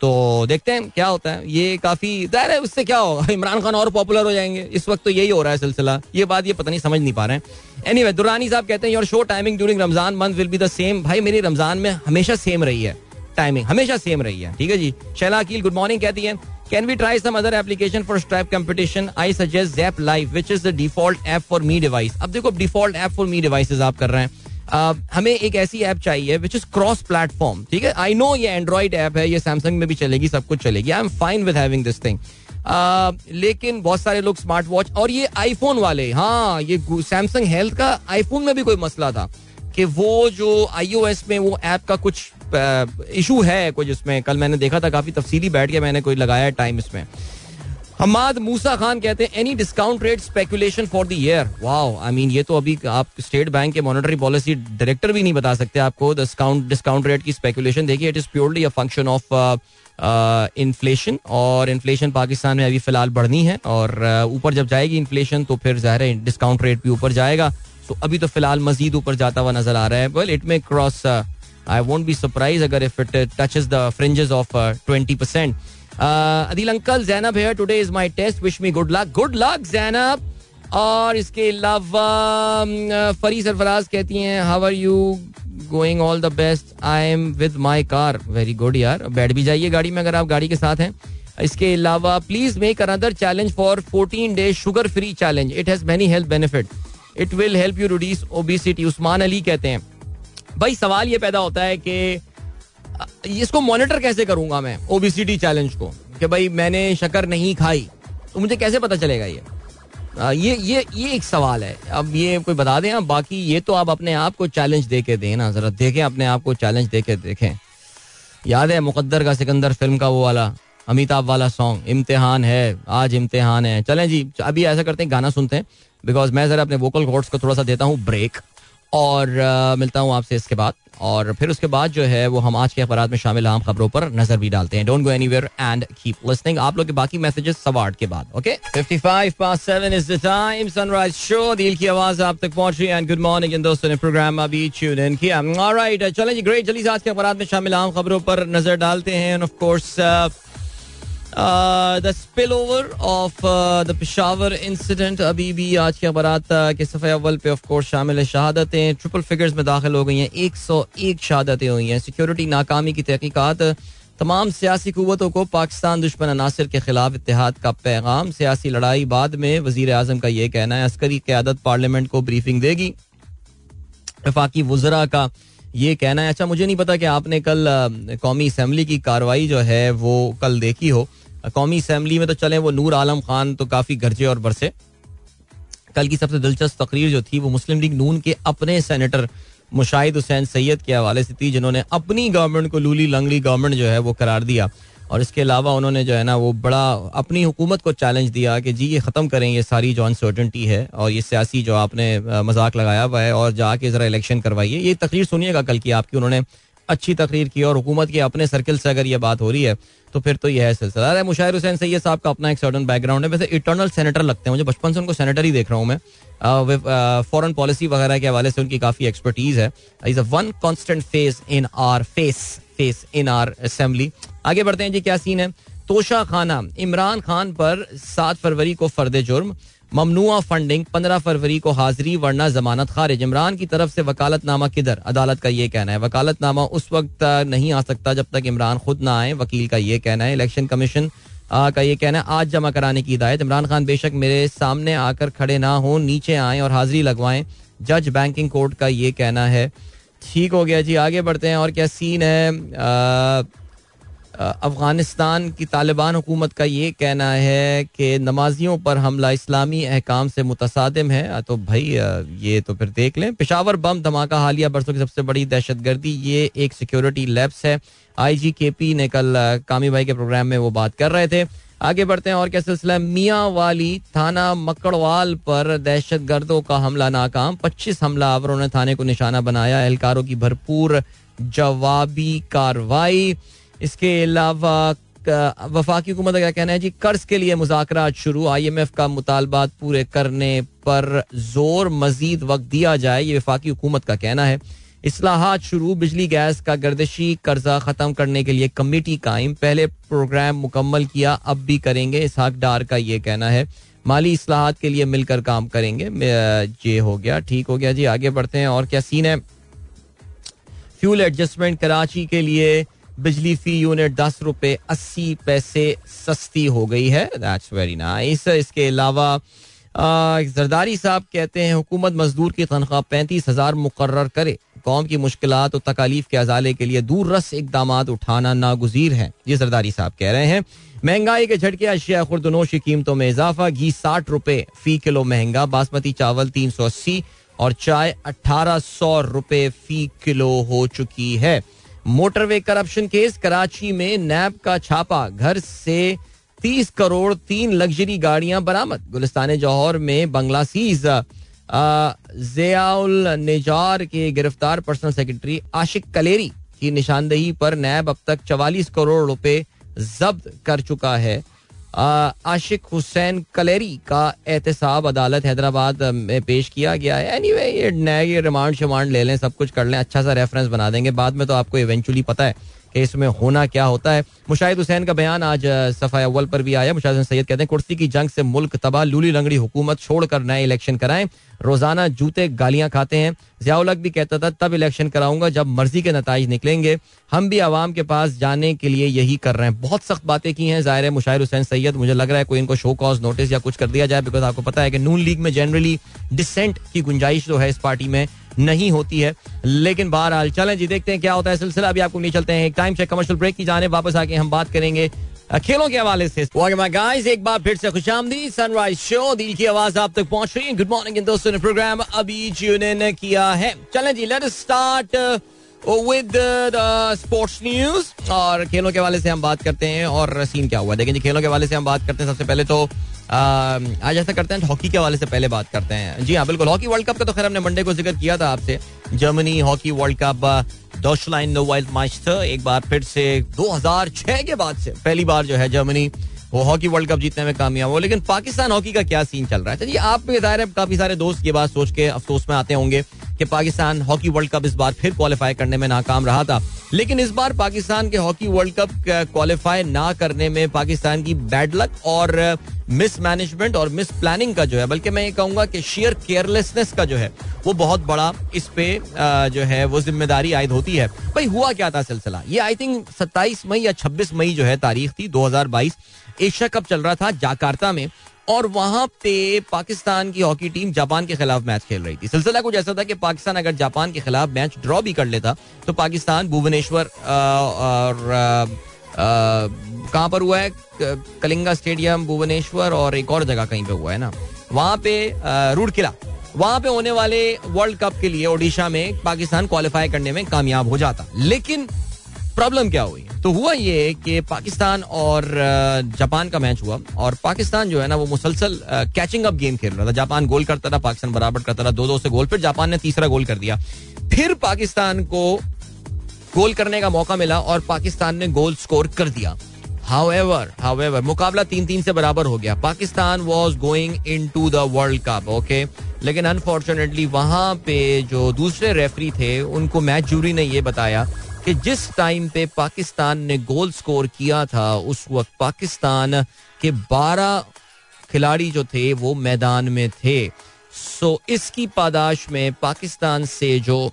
तो देखते हैं क्या होता है। ये काफ़ी, ज़ाहिर है उससे क्या होगा? इमरान खान और पॉपुलर हो जाएँगे। इस वक्त तो यही हो रहा है सिलसिला। ये बात ये पता नहीं, समझ नहीं पा रहे हैं। एनी वे दुरानी साहब कहते हैं your show timing during Ramzan month will be the same भाई, मेरी रमज़ान में हमेशा सेम रही है। टाइमिंग हमेशा सेम रही है। ठीक है जी? शैला अकील गुड मॉर्निंग कहती है can we try some other application for strap competition I suggest Zepp life which is the default app for Mi device अब देखो default app for Mi devices आप कर रहे हैं। हमें एक ऐसी ऐप चाहिए विच इज़ क्रॉस प्लेटफॉर्म ठीक है? आई नो ये एंड्रॉइड ऐप है, ये सैमसंग में भी चलेगी, सब कुछ चलेगी। I am fine with having this thing लेकिन बहुत सारे लोग स्मार्ट वॉच और ये आईफोन वाले हाँ ये सैमसंग हेल्थ का आईफोन में भी कोई मसला था कि वो जो आईओएस में वो ऐप का कुछ इशू है, कुछ इसमें। कल मैंने देखा था, काफ़ी तफसीली बैठ के मैंने कोई लगाया टाइम इसमें। हमाद मूसा खान कहते हैं any discount rate speculation for the year wow I mean ये तो अभी आप स्टेट बैंक के मॉनेटरी पॉलिसी डायरेक्टर भी नहीं बता सकते आपको। डिस्काउंट डिस्काउंट रेट की स्पेकुलेशन देखिए it is purely a function of inflation और इन्फ्लेशन पाकिस्तान में अभी फ़िलहाल बढ़नी है और uh, ऊपर जब जाएगी इन्फ्लेशन तो फिर ज़ाहिर है डिस्काउंट रेट भी ऊपर जाएगा। सो अभी तो फ़िलहाल मजीद ऊपर जाता हुआ नज़र आ रहा है। Well it may cross I won't be surprise अगर if it touches the fringes of twenty percent Adeel uncle Zainab here today is my test wish me good luck good luck Zainab और इसके अलावा फरी सरफराज कहती हैं how are you going all the best I am with my car very good यार. बैठ भी जाइए गाड़ी में अगर आप गाड़ी के साथ हैं। इसके अलावा please make another challenge for 14 days sugar free challenge it has many health benefit it will help you reduce obesity Usman Ali कहते हैं, भाई सवाल ये पैदा होता है कि इसको मॉनिटर कैसे करूँगा मैं ओबिसिटी चैलेंज को? कि भाई मैंने शक्कर नहीं खाई तो मुझे कैसे पता चलेगा ये? आ, ये ये ये एक सवाल है। अब ये कोई बता दें आप बाकी ये तो आप अपने आप को चैलेंज दे के दें ना जरा देखें अपने आप को चैलेंज दे के देखें। याद है मुकद्दर का सिकंदर फ़िल्म का वो वाला अमिताभ वाला सॉन्ग इम्तिहान है आज इम्तिहान है। चलें जी अभी ऐसा करते हैं गाना सुनते हैं बिकॉज़ मैं जरा अपने वोकल कोर्ट्स को थोड़ा सा देता हूँ ब्रेक और मिलता हूँ आपसे इसके बाद। और फिर उसके बाद जो है वो हम आज के अखबार में शामिल आम खबरों पर नज़र भी डालते हैं। Don't go anywhere and keep listening आप लोग के बाकी मैसेजेस सवार के बाद okay 55 past 7 is the time sunrise show दिल की आवाज़ आप तक पहुँच रही है। एंड गुड मॉर्निंग इन दोस्तों ने प्रोग्राम अभी ट्यून इन किया। ऑलराइट चलें जी ग्रेट जल्दी आज के अखबार में शामिल आम खबरों पर नज़र डालते हैं। And of course the spill over of the Peshawar incident अभी भी आज के अखबार के सफ़े अव्वल पे ऑफ़ कोर्स शामिल है शहादतें. ट्रिपल फिगर्स में दाखिल हो गई हैं. एक सौ एक शहादतें हुई हैं. सिक्योरिटी नाकामी की तहकीकत. तमाम सियासी कुतों को पाकिस्तान दुश्मन अनासर के खिलाफ इतिहाद का पैगाम. सियासी लड़ाई बाद में वज़ीर अजम का ये कहना है, अस्करी क्यादत पार्लियामेंट को ब्रीफिंग देगी। वफाकी वजरा का ये कहना है। अच्छा मुझे नहीं पता कि आपने कल कौमी असम्बली की कार्रवाई जो है, वो कल देखी हो। कौमी असम्बली में तो चले, वो नूर आलम खान तो काफ़ी गर्जे और बरसे। कल की सबसे दिलचस्प तकरीर जो थी, वो मुस्लिम लीग नून के अपने सेनेटर मुशाहिद हुसैन सैयद के हवाले से थी, जिन्होंने अपनी गवर्नमेंट को लूली लंगली गवर्नमेंट जो है वो करार दिया। और इसके अलावा उन्होंने जो है ना, वो बड़ा अपनी हुकूमत को चैलेंज दिया कि जी, ये ख़त्म करें, ये सारी जो अनसर्टनटी है और ये सियासी जो आपने मज़ाक लगाया हुआ है और जाके ज़रा इलेक्शन करवाइए। ये तकरीर सुनिएगा कल की आपकी, उन्होंने अच्छी तकरीर की और हुकूमत के अपने सर्कल से अगर ये बात हो रही है तो फिर तो यह है सिलसिला। है मुशाहिर हुसैन सैयद साहब का अपना एक सर्टन बैकग्राउंड है। वैसे इटर्नल सेनेटर लगते हैं। मुझे बचपन से उनको सेनेटर ही देख रहा हूँ मैं। फॉरेन पॉलिसी वगैरह के हवाले से उनकी काफ़ी एक्सपर्टीज है। Is a one constant face in our face face in our assembly आगे बढ़ते हैं जी, क्या सीन है? तोशा खाना। इमरान खान पर सात फरवरी को फर्द जुर्म ममनुआ फंडिंग पंद्रह फरवरी को हाजिरी वरना जमानत खारिज। इमरान की तरफ़ से वकालतनामा किधर? अदालत का ये कहना है। वकालतनामा उस वक्त नहीं आ सकता जब तक इमरान खुद ना आए। वकील का ये कहना है। इलेक्शन कमीशन का ये कहना है, आज जमा कराने की हिदायत। इमरान खान बेशक मेरे सामने आकर खड़े ना हो, नीचे आए और हाजिरी लगवाएँ। जज बैंकिंग कोर्ट का ये कहना है। ठीक हो गया जी, आगे बढ़ते हैं और क्या सीन है? अफ़गानिस्तान की तालिबान हुकूमत का ये कहना है कि नमाजियों पर हमला इस्लामी अहकाम से मुतसादम है। तो भाई ये तो फिर देख लें। पिशावर बम धमाका हालिया बरसों की सबसे बड़ी दहशत गर्दी ये एक सिक्योरिटी लैब्स है। आई जी के पी ने कल कामी भाई के प्रोग्राम में वो बात कर रहे थे। आगे बढ़ते हैं और क्या सिलसिला मियाँ वाली थाना मकड़वाल पर दहशत गर्दों का हमला नाकाम। पच्चीस हमलावरों ने थाने को निशाना बनाया। एहलकारों की भरपूर जवाबी कार्रवाई। इसके अलावा वफाकी हुकूमत का क्या कहना है? जी, कर्ज के लिए मुजाकर शुरू आई एम एफ़ का मुतालबात पूरे करने पर ज़ोर मजीद वक्त दिया जाए, ये वफाकी हुकूमत का कहना है। असलाहत शुरू, बिजली, गैस का गर्दशी कर्जा खत्म करने के लिए कमेटी कायम, पहले प्रोग्राम मुकम्मल किया, अब भी करेंगे, इसहाक डार का ये कहना है। माली असलाहत के लिए मिलकर काम करेंगे ये हो गया, ठीक हो गया जी, आगे बढ़ते हैं, और क्या सीन है? फ्यूल एडजस्टमेंट कराची के लिए बिजली फ़ी यूनिट दस रुपए अस्सी पैसे सस्ती हो गई है। दैट्स वेरी नाइस इसके अलावा जरदारी साहब कहते हैं, हुकूमत मजदूर की तनख्वाह पैंतीस हज़ार मुकर करे। कौम की मुश्किल और तकालीफ के अजाले के लिए दूर रस इकदाम उठाना नागुजीर है। ये जरदारी साहब कह रहे हैं, महँगाई के झटके अशिया खुर्दनोश की कीमतों में इजाफा। घी साठ रुपए फ़ी किलो महँगा, बासमती चावल तीन सौ अस्सी और चाय अट्ठारह सौ रुपए फ़ी किलो हो चुकी है। मोटरवे करप्शन केस, कराची में नैब का छापा, घर से तीस करोड़ तीन लग्जरी गाड़ियाँ बरामद। गुलिस्तान जौहर में बंगला सीज जयाउल निजार के गिरफ़्तार पर्सनल सेक्रेटरी आशिक कलेरी की निशानदेही पर नैब अब तक चवालीस करोड़ रुपए जब्त कर चुका है। आशिक हुसैन कलेरी का एहतसाब अदालत हैदराबाद में पेश किया गया है। एनी वे ये नए ये रिमांड शिमांड ले लें, सब कुछ कर लें अच्छा सा रेफरेंस बना देंगे। बाद में तो आपको इवेंचुअली पता है इसमें होना क्या होता है? मुशाहिद हुसैन का बयान आज सफ़ा अव्वल पर भी आया। मुशाहिद सैयद कहते हैं, कुर्सी की जंग से मुल्क तबाह, लूली लंगड़ी हुकूमत छोड़कर नए इलेक्शन कराएँ। रोज़ाना जूते गालियाँ खाते हैं। जियाउलक भी कहता था, तब इलेक्शन कराऊँगा जब मर्ज़ी के नतज निकलेंगे। हम भी आवाम के पास जाने के लिए यही कर रहे हैं। बहुत सख्त बातें की हैं, ज़ाहिर मुशाहिर हुसैन सैयद। मुझे लग रहा है कोई इनको शो कॉज नोटिस या कुछ कर दिया जाए बिकॉज़ आपको पता है कि नून लीग में जनरली डिसेंट की गुंजाइश जो है इस पार्टी में। नहीं होती है। लेकिन बहरहाल, चलें जी, देखते हैं क्या होता है। सिलसिला अभी आपको नहीं चलते हैं। एक टाइम से कमर्शियल ब्रेक की जाने, वापस आके हम बात करेंगे खेलों के हवाले से। गाइस एक बार फिर से खुश सनराइज शो दिल की आवाज़ आप तक पहुँच रही है। गुड मॉर्निंग इन दोस्तों, ने प्रोग्राम अभी ट्यून किया है। चलें जी let start with sports news और खेलों के हवाले से हम बात करते हैं। और सीन क्या हुआ? देखें जी, खेलों के हवाले से हम बात करते हैं। सबसे पहले तो आज ऐसा करते हैं हॉकी के हवाले से पहले बात करते हैं। जी हाँ बिल्कुल हॉकी वर्ल्ड कप का तो खैर हमने मंडे को ज़िक्र किया था आपसे। जर्मनी हॉकी वर्ल्ड कप डॉशलाइन नो वाइल्ड था एक बार फिर से 2006 के बाद से पहली बार जो है जर्मनी वो हॉकी वर्ल्ड कप जीतने में कामयाब हो। लेकिन पाकिस्तान हॉकी का क्या सीन चल रहा है? जी, आप भी ज़ाहिर है, काफ़ी सारे दोस्त ये बात सोच के अफसोस में आते होंगे। कि पाकिस्तान हॉकी वर्ल्ड कप इस बार फिर क्वालिफाई करने में नाकाम रहा था। लेकिन इस बार पाकिस्तान के हॉकी वर्ल्ड कप क्वालिफाई ना करने में पाकिस्तान की बैड लक और मिस मैनेजमेंट और मिस प्लानिंग का जो है, बल्कि मैं ये कहूँगा कि शेयर केयरलेसनेस का जो है, वो बहुत बड़ा इस पे जो है, वो ज़िम्मेदारी आयद होती है। भाई, हुआ क्या था सिलसिला? ये आई थिंक 27 मई या 26 मई जो है तारीख थी 2022 एशिया कप चल रहा था जाकार्ता में। और वहाँ पे पाकिस्तान की हॉकी टीम जापान के खिलाफ मैच खेल रही थी। सिलसिला कुछ ऐसा था कि पाकिस्तान अगर जापान के खिलाफ मैच ड्रॉ भी कर लेता तो पाकिस्तान भुवनेश्वर और कहाँ पर हुआ है? कलिंगा स्टेडियम, भुवनेश्वर, और एक और जगह कहीं पे हुआ है ना? वहाँ पे रूडकिला वहाँ पे होने वाले वर्ल्ड कप के लिए ओडिशा में पाकिस्तान क्वालिफाई करने में कामयाब हो जाता। लेकिन प्रॉब्लम क्या हुई? तो हुआ ये कि पाकिस्तान और जापान का मैच हुआ और पाकिस्तान जो है ना वो मुसलसल कैचिंग अप गेम खेल रहा था। जापान गोल करता था, पाकिस्तान बराबर करता था दो दो से गोल। फिर जापान ने तीसरा गोल कर दिया। फिर पाकिस्तान को गोल करने का मौका मिला और पाकिस्तान ने गोल स्कोर कर दिया। हाउएवर हाउएवर मुकाबला तीन तीन से बराबर हो गया। Pakistan was going into the world cup okay लेकिन अनफॉर्चुनेटली वहाँ पे जो दूसरे रेफरी थे, उनको मैच जूरी ने ये बताया कि जिस टाइम पे पाकिस्तान ने गोल स्कोर किया था उस वक्त पाकिस्तान के 12 खिलाड़ी जो थे वो मैदान में थे। सो इसकी पादाश में पाकिस्तान से जो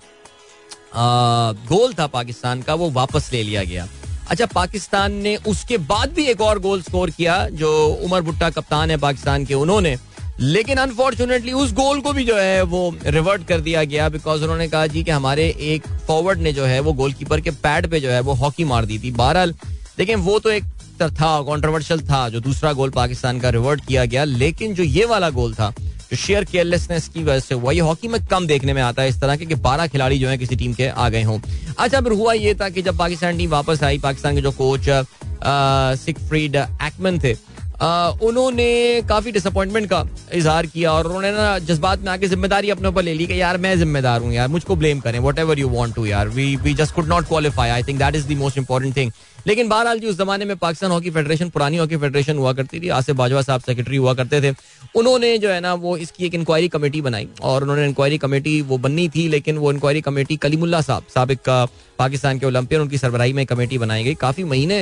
आ, गोल था पाकिस्तान का वो वापस ले लिया गया। अच्छा पाकिस्तान ने उसके बाद भी एक और गोल स्कोर किया जो उमर भुट्टा कप्तान है पाकिस्तान के उन्होंने। लेकिन अनफॉर्चुनेटली उस गोल को भी जो है वो रिवर्ट कर दिया गया बिकॉज़ उन्होंने कहा जी कि हमारे एक फॉरवर्ड ने जो है वो गोलकीपर के पैड पे जो है वो हॉकी मार दी थी। बहरहाल लेकिन वो तो एक था कॉन्ट्रोवर्शियल था, जो दूसरा गोल पाकिस्तान का रिवर्ट किया गया। लेकिन जो ये वाला गोल था, जो शेयर केयरलेसनेस की वजह से हुआ, ये हॉकी में कम देखने में आता है इस तरह के कि बारह खिलाड़ी जो है किसी टीम के आ गए हों। अच्छा फिर हुआ ये था कि जब पाकिस्तान टीम वापस आई, पाकिस्तान के जो कोच सिक फ्रीड एक्मन थे उन्होंने काफ़ी डिसअपॉइंटमेंट का इजहार किया और उन्होंने ना जज्बात में आके ज़िम्मेदारी अपने ऊपर ले ली कि यार मैं जिम्मेदार हूँ यार, मुझको ब्लेम करें whatever you want to यार we we just could not qualify I think that is the most important thing लेकिन बहरहाल जी, उस जमाने में पाकिस्तान हॉकी फेडरेशन, पुरानी हॉकी फेडरेशन हुआ करती थी। आसिफ बाजवा साहब सेक्रेटरी हुआ करते थे। उन्होंने जो है ना, वो इसकी एक इंक्वायरी कमेटी बनाई और उन्होंने इंक्वायरी कमेटी वो बननी थी, लेकिन वो इंक्वायरी कमेटी कलीमुल्ला साहब, सबक का पाकिस्तान के ओलंपियन उनकी सरबराही में कमेटी बनाई गई। काफ़ी महीने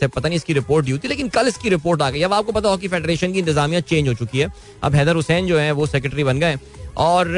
से पता नहीं इसकी रिपोर्ट दी थी, लेकिन कल इसकी रिपोर्ट आ गई। अब आपको पता, हॉकी फेडरेशन की इंतजामिया चेंज हो चुकी है। अब हैदर हुसैन जो है, वो सेक्रेटरी बन गए। और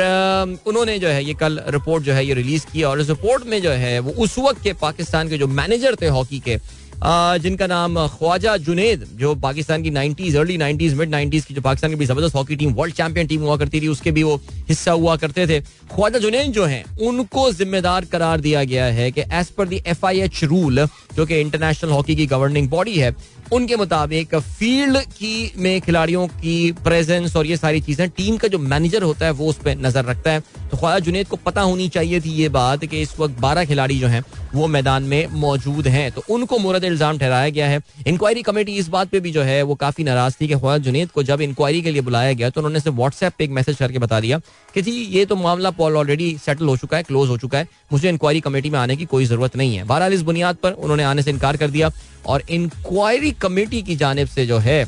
उन्होंने जो है ये कल रिपोर्ट जो है ये रिलीज़ की और इस रिपोर्ट में जो है वो उस वक्त के पाकिस्तान के जो मैनेजर थे हॉकी के जिनका नाम ख्वाजा जुनेद, जो पाकिस्तान की nineties early nineties mid nineties की, जो पाकिस्तान की ज़बरदस्त hockey team world champion team हुआ करती थी, उसके भी वो हिस्सा हुआ करते थे। ख्वाजा जुनेद जो हैं, उनको जिम्मेदार करार दिया गया है कि as per the F I H rule जो कि इंटरनेशनल हॉकी की गवर्निंग बॉडी है, उनके मुताबिक फ़ील्ड की में खिलाड़ियों की प्रेजेंस और ये सारी चीज़ें टीम का जो मैनेजर होता है, वो उस पर नज़र रखता है। तो ख्वाजा जुनेद को पता होनी चाहिए थी ये बात कि इस वक्त बारह खिलाड़ी जो हैं वो मैदान में मौजूद हैं। तो उनको मुरद इल्ज़ाम ठहराया गया है। इंक्वायरी कमेटी इस बात पे भी जो है, वो काफ़ी नाराज़ थी कि ख्वाजा जुनेद को जब इंक्वायरी के लिए बुलाया गया तो उन्होंने व्हाट्सएप पे एक मैसेज करके बता दिया कि जी, ये तो मामला पॉल ऑलरेडी सेटल हो चुका है क्लोज हो चुका है। मुझे इंक्वायरी कमेटी में आने की कोई ज़रूरत नहीं है। बहरहाल, इस बुनियाद पर उन्होंने आने से इनकार कर दिया और इंक्वायरी कमेटी की जानब से जो है,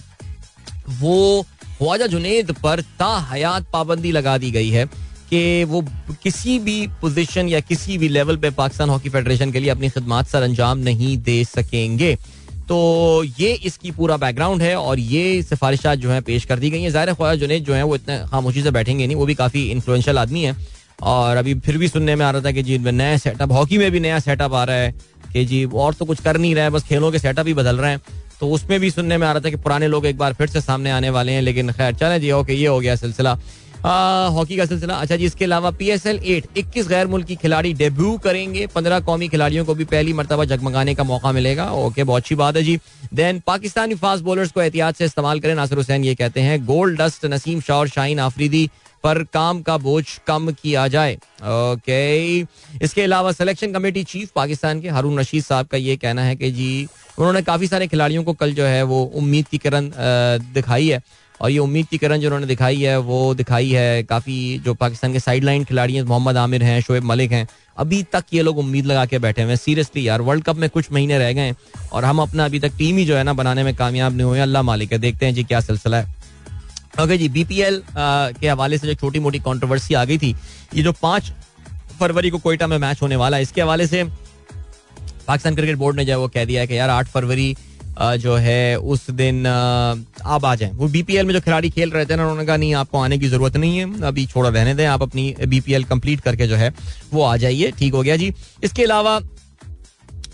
वो ख्वाजा जुनेद पर ता हयात पाबंदी लगा दी गई है। कि वो किसी भी पोजीशन या किसी भी लेवल पे पाकिस्तान हॉकी फेडरेशन के लिए अपनी खदमात सर अंजाम नहीं दे सकेंगे। तो ये इसकी पूरा बैकग्राउंड है और ये सिफारिशात जो है पेश कर दी गई हैं। ज़ाहिर ख्वाजा जुनेद जो है वो इतने खामोशी से बैठेंगे नहीं, वो भी काफ़ी इन्फ्लुएंशियल आदमी है। और अभी फिर भी सुनने में आ रहा था कि जी नया सेटअप हॉकी में भी नया सेटअप आ रहा है कि जी और तो कुछ कर नहीं रहा है, बस खेलों के सेटअप ही बदल रहे हैं। तो उसमें भी सुनने में आ रहा था कि पुराने लोग एक बार फिर से सामने आने वाले हैं, लेकिन खैर चले जी, ओके, ये हो गया सिलसिला। हॉकी का सिलसिला। अच्छा जी, इसके अलावा पी एस एल एट इक्कीस गैर मुल्की खिलाड़ी डेब्यू करेंगे। पंद्रह कौमी खिलाड़ियों को भी पहली मरतबा जगमगाने का मौका मिलेगा। ओके बहुत अच्छी बात है जी। देन पाकिस्तानी फास्ट बॉलर्स को एहतियात से इस्तेमाल करें, नासिर हुसैन ये कहते हैं गोल्ड डस्ट नसीम शाह और शाहीन आफरीदी पर काम का बोझ कम किया जाए। ओके इसके अलावा सिलेक्शन कमेटी चीफ पाकिस्तान के हारून रशीद साहब का ये कहना है कि जी, उन्होंने काफ़ी सारे खिलाड़ियों को कल जो है वो उम्मीद की किरण दिखाई है। और ये उम्मीद की किरण जो उन्होंने दिखाई है, वो दिखाई है काफ़ी जो पाकिस्तान के साइड लाइन खिलाड़ी हैं, मोहम्मद आमिर हैं, शोएब मलिक हैं, अभी तक ये लोग उम्मीद लगा के बैठे हुए हैं। सीरियसली यार वर्ल्ड कप में कुछ महीने रह गए और हम अपना अभी तक टीम ही जो है ना बनाने में कामयाब नहीं हुए अल्लाह मालिक है, देखते हैं जी क्या सिलसिला है। ओके जी बीपीएल के हवाले से जो छोटी मोटी कंट्रोवर्सी आ गई थी, ये जो पाँच फरवरी को कोयटा में मैच होने वाला है, इसके हवाले से पाकिस्तान क्रिकेट बोर्ड ने जो है वो कह दिया है कि यार आठ फरवरी जो है, उस दिन आप आ जाएँ। वो बीपीएल में जो खिलाड़ी खेल रहे थे ना, उन्होंने कहा, नहीं, आपको आने की ज़रूरत नहीं है। अभी छोड़ा, रहने दें। आप अपनी बीपीएल कंप्लीट करके जो है, वो आ जाइए। ठीक हो गया जी। इसके अलावा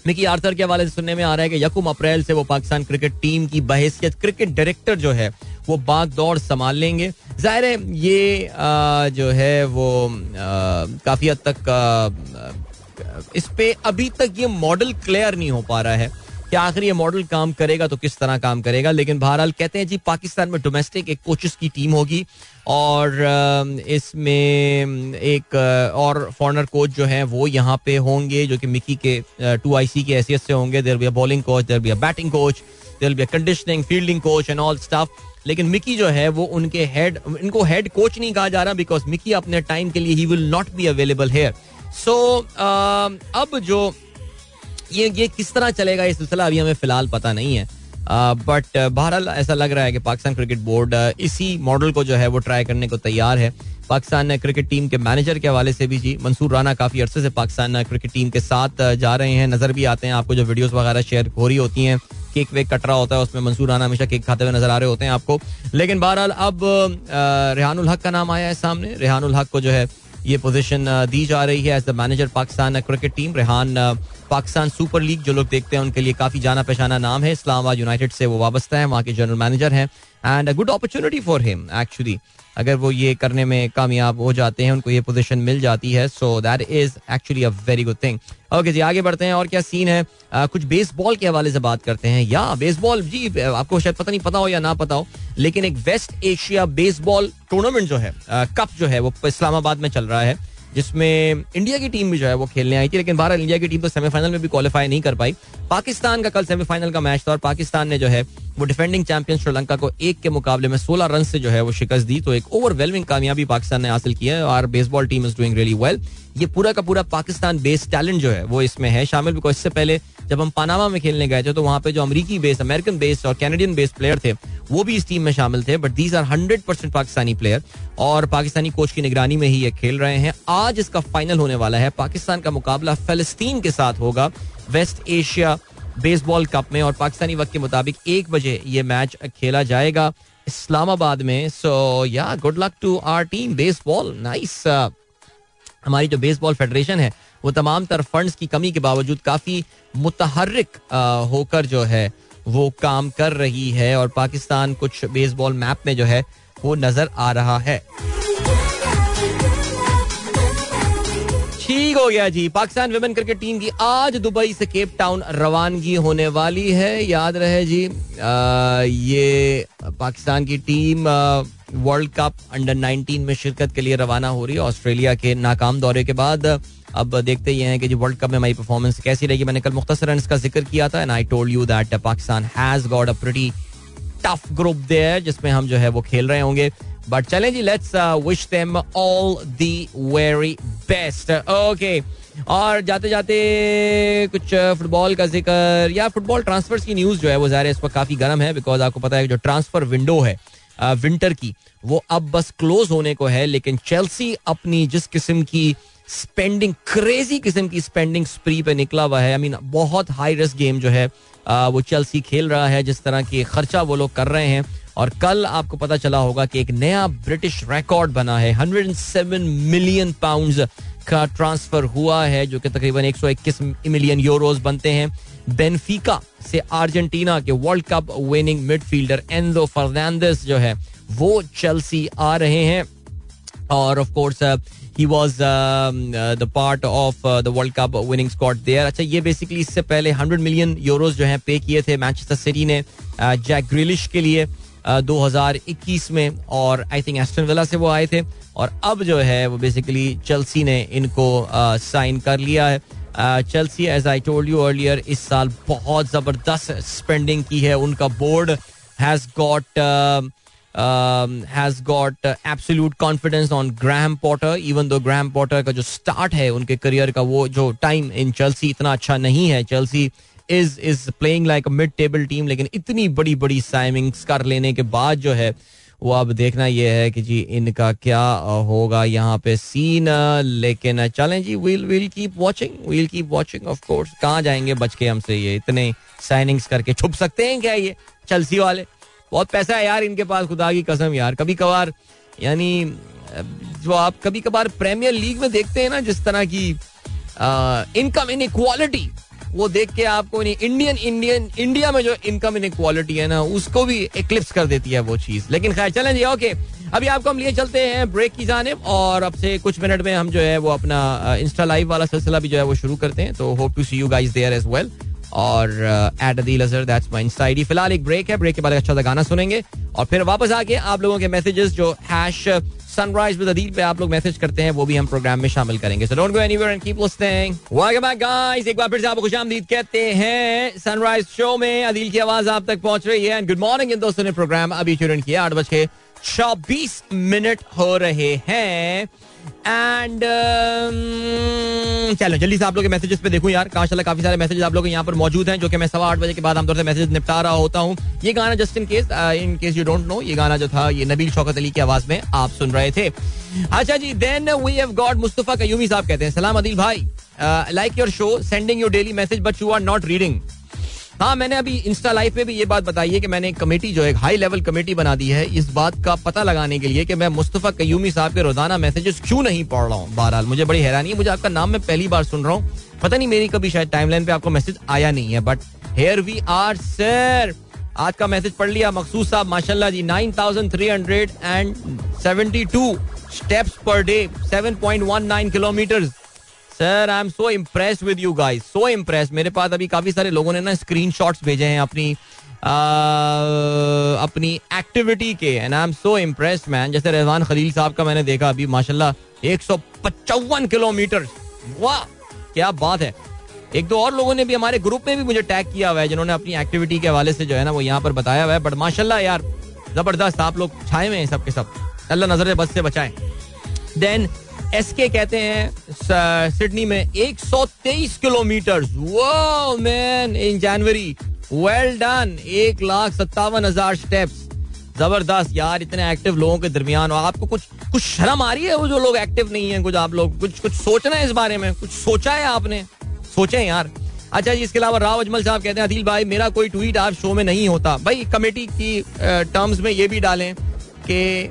मिकी आर्थर के हवाले से सुनने में आ रहा है कि यकुम अप्रैल से वो पाकिस्तान क्रिकेट टीम की बहसियत क्रिकेट डायरेक्टर जो है, वो बाग दौड़ संभाल लेंगे। ज़ाहिर है, ये जो है, वो काफ़ी हद तक इस पे अभी तक ये मॉडल क्लियर नहीं हो पा रहा है। कि आखिर ये मॉडल काम करेगा तो किस तरह काम करेगा? लेकिन बहरहाल कहते हैं जी, पाकिस्तान में डोमेस्टिक एक कोचेस की टीम होगी और इसमें एक और फॉरनर कोच जो है वो यहाँ पे होंगे जो कि मिकी के टू आई सी की हैसियत से होंगे। There be a bowling coach there be a batting coach there be a conditioning fielding coach and all staff लेकिन मिकी जो है वो उनके हेड इनको हेड कोच नहीं कहा जा रहा बिकॉज़ मिकी अपने टाइम के लिए ही will not be available here so अब जो ये ये किस तरह चलेगा ये सिलसिला अभी हमें फ़िलहाल पता नहीं है। बट बहरहाल ऐसा लग रहा है कि पाकिस्तान क्रिकेट बोर्ड इसी मॉडल को जो है वो ट्राई करने को तैयार है। पाकिस्तान क्रिकेट टीम के मैनेजर के हवाले से भी जी, मंसूर राना काफ़ी अरसे से पाकिस्तान क्रिकेट टीम के साथ जा रहे हैं। नज़र भी आते हैं आपको जो वीडियोस वगैरह शेयर हो रही होती हैं। केक वेक कट रहा होता है, उसमें मंसूर राना हमेशा केक खाते हुए नज़र आ रहे होते हैं आपको। लेकिन बहरहाल अब रेहानुल हक का नाम आया है सामने। रेहानुल हक को जो है ये पोजीशन दी जा रही है as the manager Pakistan cricket team Rehan Pakistan super league जो लोग देखते हैं, उनके लिए काफ़ी जाना पहचाना नाम है। इस्लामाबाद यूनाइटेड से वो वाबस्ता है, वहाँ के जनरल मैनेजर हैं। And a good opportunity for him actually अगर वो ये करने में कामयाब हो जाते हैं उनको ये पोजीशन मिल जाती है so that is actually a very good thing okay जी आगे बढ़ते हैं और क्या सीन है? आ, कुछ बेसबॉल के हवाले से बात करते हैं। या बेसबॉल जी आपको शायद पता नहीं पता हो या ना पता हो लेकिन एक वेस्ट एशिया बेसबॉल टूर्नामेंट जो है कप जो है वो इस्लामाबाद में चल रहा है। जिसमें इंडिया की टीम भी जो है वो खेलने आई थी, लेकिन भारत इंडिया की टीम तो सेमीफाइनल में भी क्वालिफाई नहीं कर पाई। पाकिस्तान का कल सेमीफाइनल का मैच था और पाकिस्तान ने जो है वो डिफेंडिंग चैंपियन श्रीलंका को एक के मुकाबले में 16 रन से जो है वो शिकस्त दी। तो एक ओवरवेलमिंग कामयाबी पाकिस्तान ने हासिल की है और baseball team is doing really well ये पूरा का पूरा पाकिस्तान बेस्ड टैलेंट जो है, वो इसमें है। शामिल बिकॉज़ इससे पहले जब हम पानामा में खेलने गए थे तो वहाँ पे जो अमरीकी बेस्ड अमेरिकन बेस्ड और कैनेडियन बेस्ड प्लेयर थे, वो भी इस टीम में शामिल थे। But these are hundred percent Pakistani player और पाकिस्तानी कोच की निगरानी में ही ये खेल रहे हैं। आज इसका फाइनल होने वाला है। पाकिस्तान का मुकाबला फलस्तीन के साथ होगा वेस्ट एशिया बेसबॉल कप में और पाकिस्तानी वक्त के मुताबिक एक बजे ये मैच खेला जाएगा इस्लामाबाद में। So yeah good luck to our team baseball nice हमारी जो बेसबॉल फेडरेशन है, वो तमाम तर फंड्स की कमी के बावजूद काफ़ी मुतहरक होकर जो है, वो काम कर रही है और पाकिस्तान कुछ बेसबॉल मैप में जो है, वो नज़र आ रहा है। ठीक हो गया जी। पाकिस्तान वुमेन क्रिकेट टीम की आज दुबई से केप टाउन रवानगी होने वाली है। याद रहे जी आ, ये पाकिस्तान की टीम वर्ल्ड कप अंडर 19 में शिरकत के लिए रवाना हो रही है। ऑस्ट्रेलिया के नाकाम दौरे के बाद अब देखते ही हैं कि जो वर्ल्ड कप में हमारी परफॉर्मेंस कैसी रहेगी। मैंने कल मुख्तर इसका ज़िक्र किया था and I told you that Pakistan has got a pretty tough group there जिसमें हम जो है वो खेल रहे होंगे। बट चलें जी let's wish them all the very best okay और जाते जाते कुछ फुटबॉल का ज़िक्र या फुटबॉल ट्रांसफर्स की न्यूज़ जो है, वो ज़ाहिर इस वक्त काफ़ी गर्म है बिकॉज़ आपको पता है जो ट्रांसफ़र विंडो है विंटर की, वो अब बस क्लोज होने को है, लेकिन चेल्सी अपनी जिस किस्म की स्पेंडिंग क्रेजी किस्म की स्पेंडिंग स्प्री पे निकला हुआ है आई मीन बहुत हाई रिस्क गेम जो है वो चेल्सी खेल रहा है, जिस तरह की खर्चा वो लोग कर रहे हैं। और कल आपको पता चला होगा कि एक नया ब्रिटिश रिकॉर्ड बना है। 107 मिलियन पाउंड्स का ट्रांसफ़र हुआ है जो कि तकरीबन 121 मिलियन यूरोस बनते हैं। बेनफिका से अर्जेंटीना के world cup winning midfielder Enzo Fernandez जो है वो चेल्सी आ रहे हैं। और of course he was the part of the world cup winning squad there अच्छा ये बेसिकली इससे पहले 100 मिलियन यूरोस जो है पे किए थे मैनचेस्टर सिटी ने जैक uh, ग्रिलिश के लिए। 2021 में और आई थिंक एस्टन विला से वो आए थे और अब जो है वो बेसिकली चेल्सी ने इनको साइन कर लिया है। Chelsea as I told you earlier इस साल बहुत ज़बरदस्त स्पेंडिंग की है। उनका board has got has got absolute confidence on Graham Potter even though Graham Potter का जो स्टार्ट है उनके करियर का, वो जो टाइम इन चेल्सी इतना अच्छा नहीं है। Chelsea is is playing like mid table team लेकिन इतनी बड़ी बड़ी साइमिंग्स कर लेने के बाद जो है, वो अब देखना ये है कि जी इनका क्या होगा यहाँ पे सीन लेकिन चलें जी we'll we'll keep watching we'll keep watching of course कहाँ जाएँगे बच के हमसे ये इतने साइनिंग्स करके? छुप सकते हैं क्या ये चलसी वाले? बहुत पैसा है यार इनके पास, खुदा की कसम यार। कभी कभार यानी, जो आप कभी कभार प्रीमियर लीग में देखते हैं ना, जिस तरह की इनकम इन इक्वालिटी वो देख के आपको इंडियन इंडियन इंडिया में जो इनकम इन इक्वालिटी है ना, उसको भी एक्लिप्स कर देती है वो चीज़। लेकिन खैर, चलें जी ओके अभी आपको हम लिए चलते हैं ब्रेक की जाने और अब से कुछ मिनट में हम जो है वो अपना इंस्टा लाइव वाला सिलसिला भी जो है वो शुरू करते हैं। तो hope to see you guys there as well और at Adeel Azhar that's my insta ID फ़िलहाल एक ब्रेक है ब्रेक के बाद अच्छा सा गाना सुनेंगे। और फिर वापस आके आप लोगों के मैसेजेस जो हैश सनराइज विद अदील पे आप लोग मैसेज करते हैं, वो भी हम प्रोग्राम में शामिल करेंगे। So don't go anywhere and keep listening welcome back guys एक बार फिर से आपको खुशामदीद कहते हैं सनराइज शो में अदील की आवाज़ आप तक पहुँच रही है एंड गुड मॉर्निंग इन दोस्तों ने प्रोग्राम अभी चुन किया आठ बज के छब्बीस मिनट हो रहे हैं। एंड um, चलो जल्दी से आप लोग के मैसेजेस पे देखूँ यार। काशाला काफ़ी सारे मैसेजेस आप लोग यहाँ पर मौजूद हैं जो कि मैं सवा आठ बजे के बाद आमतौर से मैसेज निपटा रहा होता हूँ। ये गाना just in case in case you don't know ये गाना जो था ये नबील शौकत अली की आवाज़ में आप सुन रहे थे। अच्छा जी then we have got Mustafa Qayyumi साहब कहते हैं सलाम अदिल भाई like your show sending your daily message but you are not reading हाँ मैंने अभी इंस्टा लाइव पे भी ये बात बताई है कि मैंने एक कमेटी, जो एक हाई लेवल कमेटी बना दी है, इस बात का पता लगाने के लिए कि मैं मुस्तफ़ा कयूमी साहब के रोज़ाना मैसेजेस क्यों नहीं पढ़ रहा हूँ? बहरहाल, मुझे बड़ी हैरानी है, मुझे आपका नाम मैं पहली बार सुन रहा हूँ। पता नहीं, मेरी कभी शायद टाइमलाइन पे आपको मैसेज आया नहीं है but here we are sir आज का मैसेज पढ़ लिया मखसूस साहब, माशाल्लाह जी nine thousand three hundred and seventy two steps per day seven point one nine kilometre sir I am so impress with you guys so impress मेरे पास अभी काफ़ी सारे लोगों ने ना स्क्रीन भेजे हैं अपनी आ, अपनी एक्टिविटी के। And I am so impress man जैसे रहमान खलील साहब का मैंने देखा अभी माशाल्लाह एक सौ पचवन किलोमीटर। वाह क्या बात है। एक दो और लोगों ने भी हमारे ग्रुप में भी मुझे टैग किया हुआ है जिन्होंने अपनी एक्टिविटी के हवाले से जो है ना वो यहाँ पर बताया हुआ है। बट माशाल्लाह यार ज़बरदस्त आप लोग छाए हुए हैं सब के सब। अल्लाह नज़र बस से बचाए। देन एस के कहते हैं सिडनी में 123 किलोमीटर वो man in January well done एक लाख सत्तावन हज़ार स्टेप्स ज़बरदस्त यार, इतने एक्टिव लोगों के दरमियान। और आपको कुछ कुछ शर्म आ रही है वो जो लोग एक्टिव नहीं है, कुछ आप लोग, कुछ कुछ सोचना है इस बारे में? कुछ सोचा है आपने? सोचे यार। अच्छा जी, इसके अलावा राव अजमल साहब कहते हैं, अदिल भाई, मेरा कोई ट्वीट आप शो में नहीं होता। भाई कमेटी की टर्म्स में ये भी डालें। कि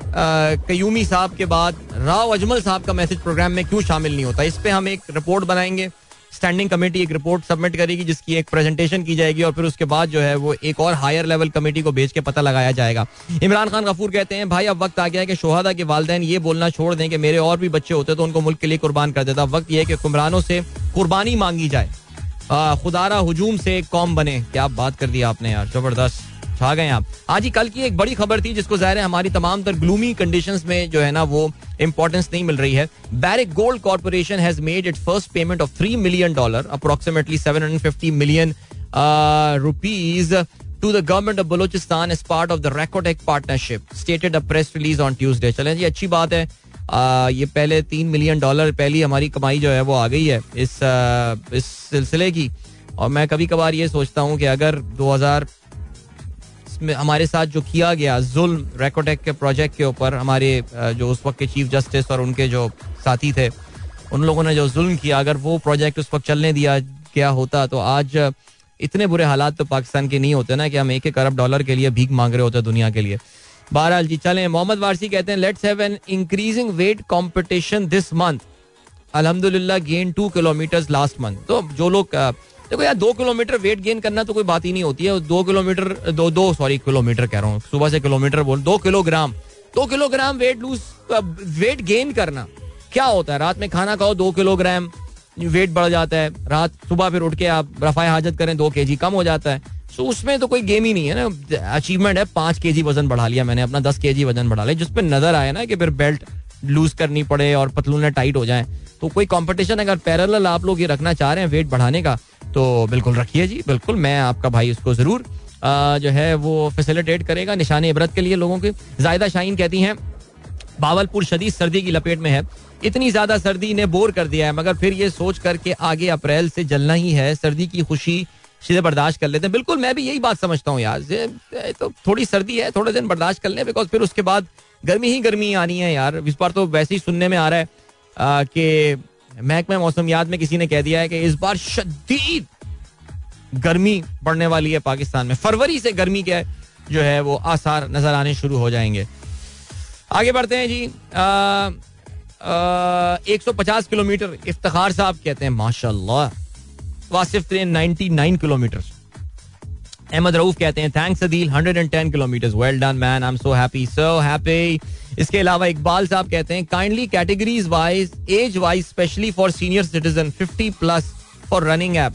कयूमी साहब के बाद राव अजमल साहब का मैसेज प्रोग्राम में क्यों शामिल नहीं होता? इस पर हम एक रिपोर्ट बनाएँगे। स्टैंडिंग कमेटी एक रिपोर्ट सबमिट करेगी, जिसकी एक प्रेजेंटेशन की जाएगी और फिर उसके बाद जो है वो एक और हायर लेवल कमेटी को भेज के पता लगाया जाएगा। इमरान खान गफूर कहते हैं, भाई, अब वक्त आ गया है कि शोहदा के वालदेन ये बोलना छोड़ दें कि मेरे और भी बच्चे होते तो उनको मुल्क के लिए कुर्बान कर देता। वक्त यह है कि हुक्मरानों से कुर्बानी मांगी जाए। खुदारा हजूम से कौम बने। क्या बात कर दिया आपने यार, ज़बरदस्त। छा गए आप। आज ही कल की एक बड़ी खबर थी जिसको ज़ाहिर है हमारी तमाम तर ग्लूमी कंडीशंस में जो है ना वो इंपॉर्टेंस नहीं मिल रही है। Barrick Gold Corporation has made it first payment of three million dollar approximately seven hundred fifty million rupees to the government of Balochistan as part of the Recordec partnership, stated a press release on Tuesday. चलें जी अच्छी बात है। ये पहले तीन million dollar पहली हमारी कमाई जो है वो आ गई है इस इस सिलसिले की। और मैं कभी कभार ये सोचता हूँ कि अगर 2000 में हमारे साथ जो किया गया, जुल्म रेकोटेक के प्रोजेक्ट के ऊपर हमारे जो उस वक्त के चीफ जस्टिस और उनके जो साथी थे, उन लोगों ने जो जुल्म किया, अगर वो प्रोजेक्ट उस वक्त चलने दिया गया होता तो आज इतने बुरे हालात तो पाकिस्तान के नहीं होते ना कि हम एक एक अरब डॉलर के लिए भीख मांग रहे होते दुनिया के लिए। बहरहाल जी, चलें, मोहम्मद वारसी कहते हैं let's have an increasing weight competition this month अल्हम्दुलिल्लाह gain two kilometre last month तो जो लोग देखो यार, दो किलोमीटर वेट गेन करना तो कोई बात ही नहीं होती है। दो किलोमीटर, दो दो सॉरी किलोमीटर कह रहा हूँ, सुबह से किलोमीटर बोल, दो किलोग्राम दो kilogram weight lose weight gain करना। क्या होता है, रात में खाना खाओ, दो किलोग्राम वेट बढ़ जाता है। रात, सुबह फिर उठ के आप रफाए हाजत करें, दो के कम हो जाता है। सो उसमें तो कोई गेम ही नहीं है ना। अचीवमेंट है, पाँच के वज़न बढ़ा लिया मैंने, अपना दस के वज़न बढ़ा लिया जिसपे नज़र आया ना कि फिर बेल्ट लूज करनी पड़े और पतलूने टाइट हो जाए। तो कोई कंपटीशन अगर पैरेलल आप लोग ये रखना चाह रहे हैं वेट बढ़ाने का तो बिल्कुल रखिए जी, बिल्कुल, मैं आपका भाई उसको ज़रूर जो है वो फैसिलिटेट करेगा निशान इबरत के लिए लोगों के। जायदा शाहीन कहती हैं, बावलपुर शदीद सर्दी की लपेट में है। इतनी ज़्यादा सर्दी ने बोर कर दिया है, मगर फिर ये सोच करके आगे अप्रैल से जलना ही है, सर्दी की खुशी सीधे बर्दाश्त कर लेते हैं। बिल्कुल, मैं भी यही बात समझता हूँ यार तो थोड़ी सर्दी है, थोड़े दिन बर्दाश्त कर लें बिकॉज़ फिर उसके बाद गर्मी ही गर्मी आनी है यार। इस बार तो वैसे ही सुनने में आ रहा है कि महकमा मौसमियात में किसी ने कह दिया है कि इस बार शदीद गर्मी पड़ने वाली है पाकिस्तान में। फरवरी से गर्मी के जो है वो आसार नज़र आने शुरू हो जाएँगे। आगे बढ़ते हैं जी। एक सौ पचास किलोमीटर इफ्तार साहब कहते हैं, माशाल्लाह। Wasif train ninety nine kilometre. Ahmed Rauf कहते हैं thanks Adeel 110 kilometre well done man I am so happy so happy इसके अलावा इकबाल साहब कहते हैं kindly categories wise age wise specially for senior citizen 50 plus for running app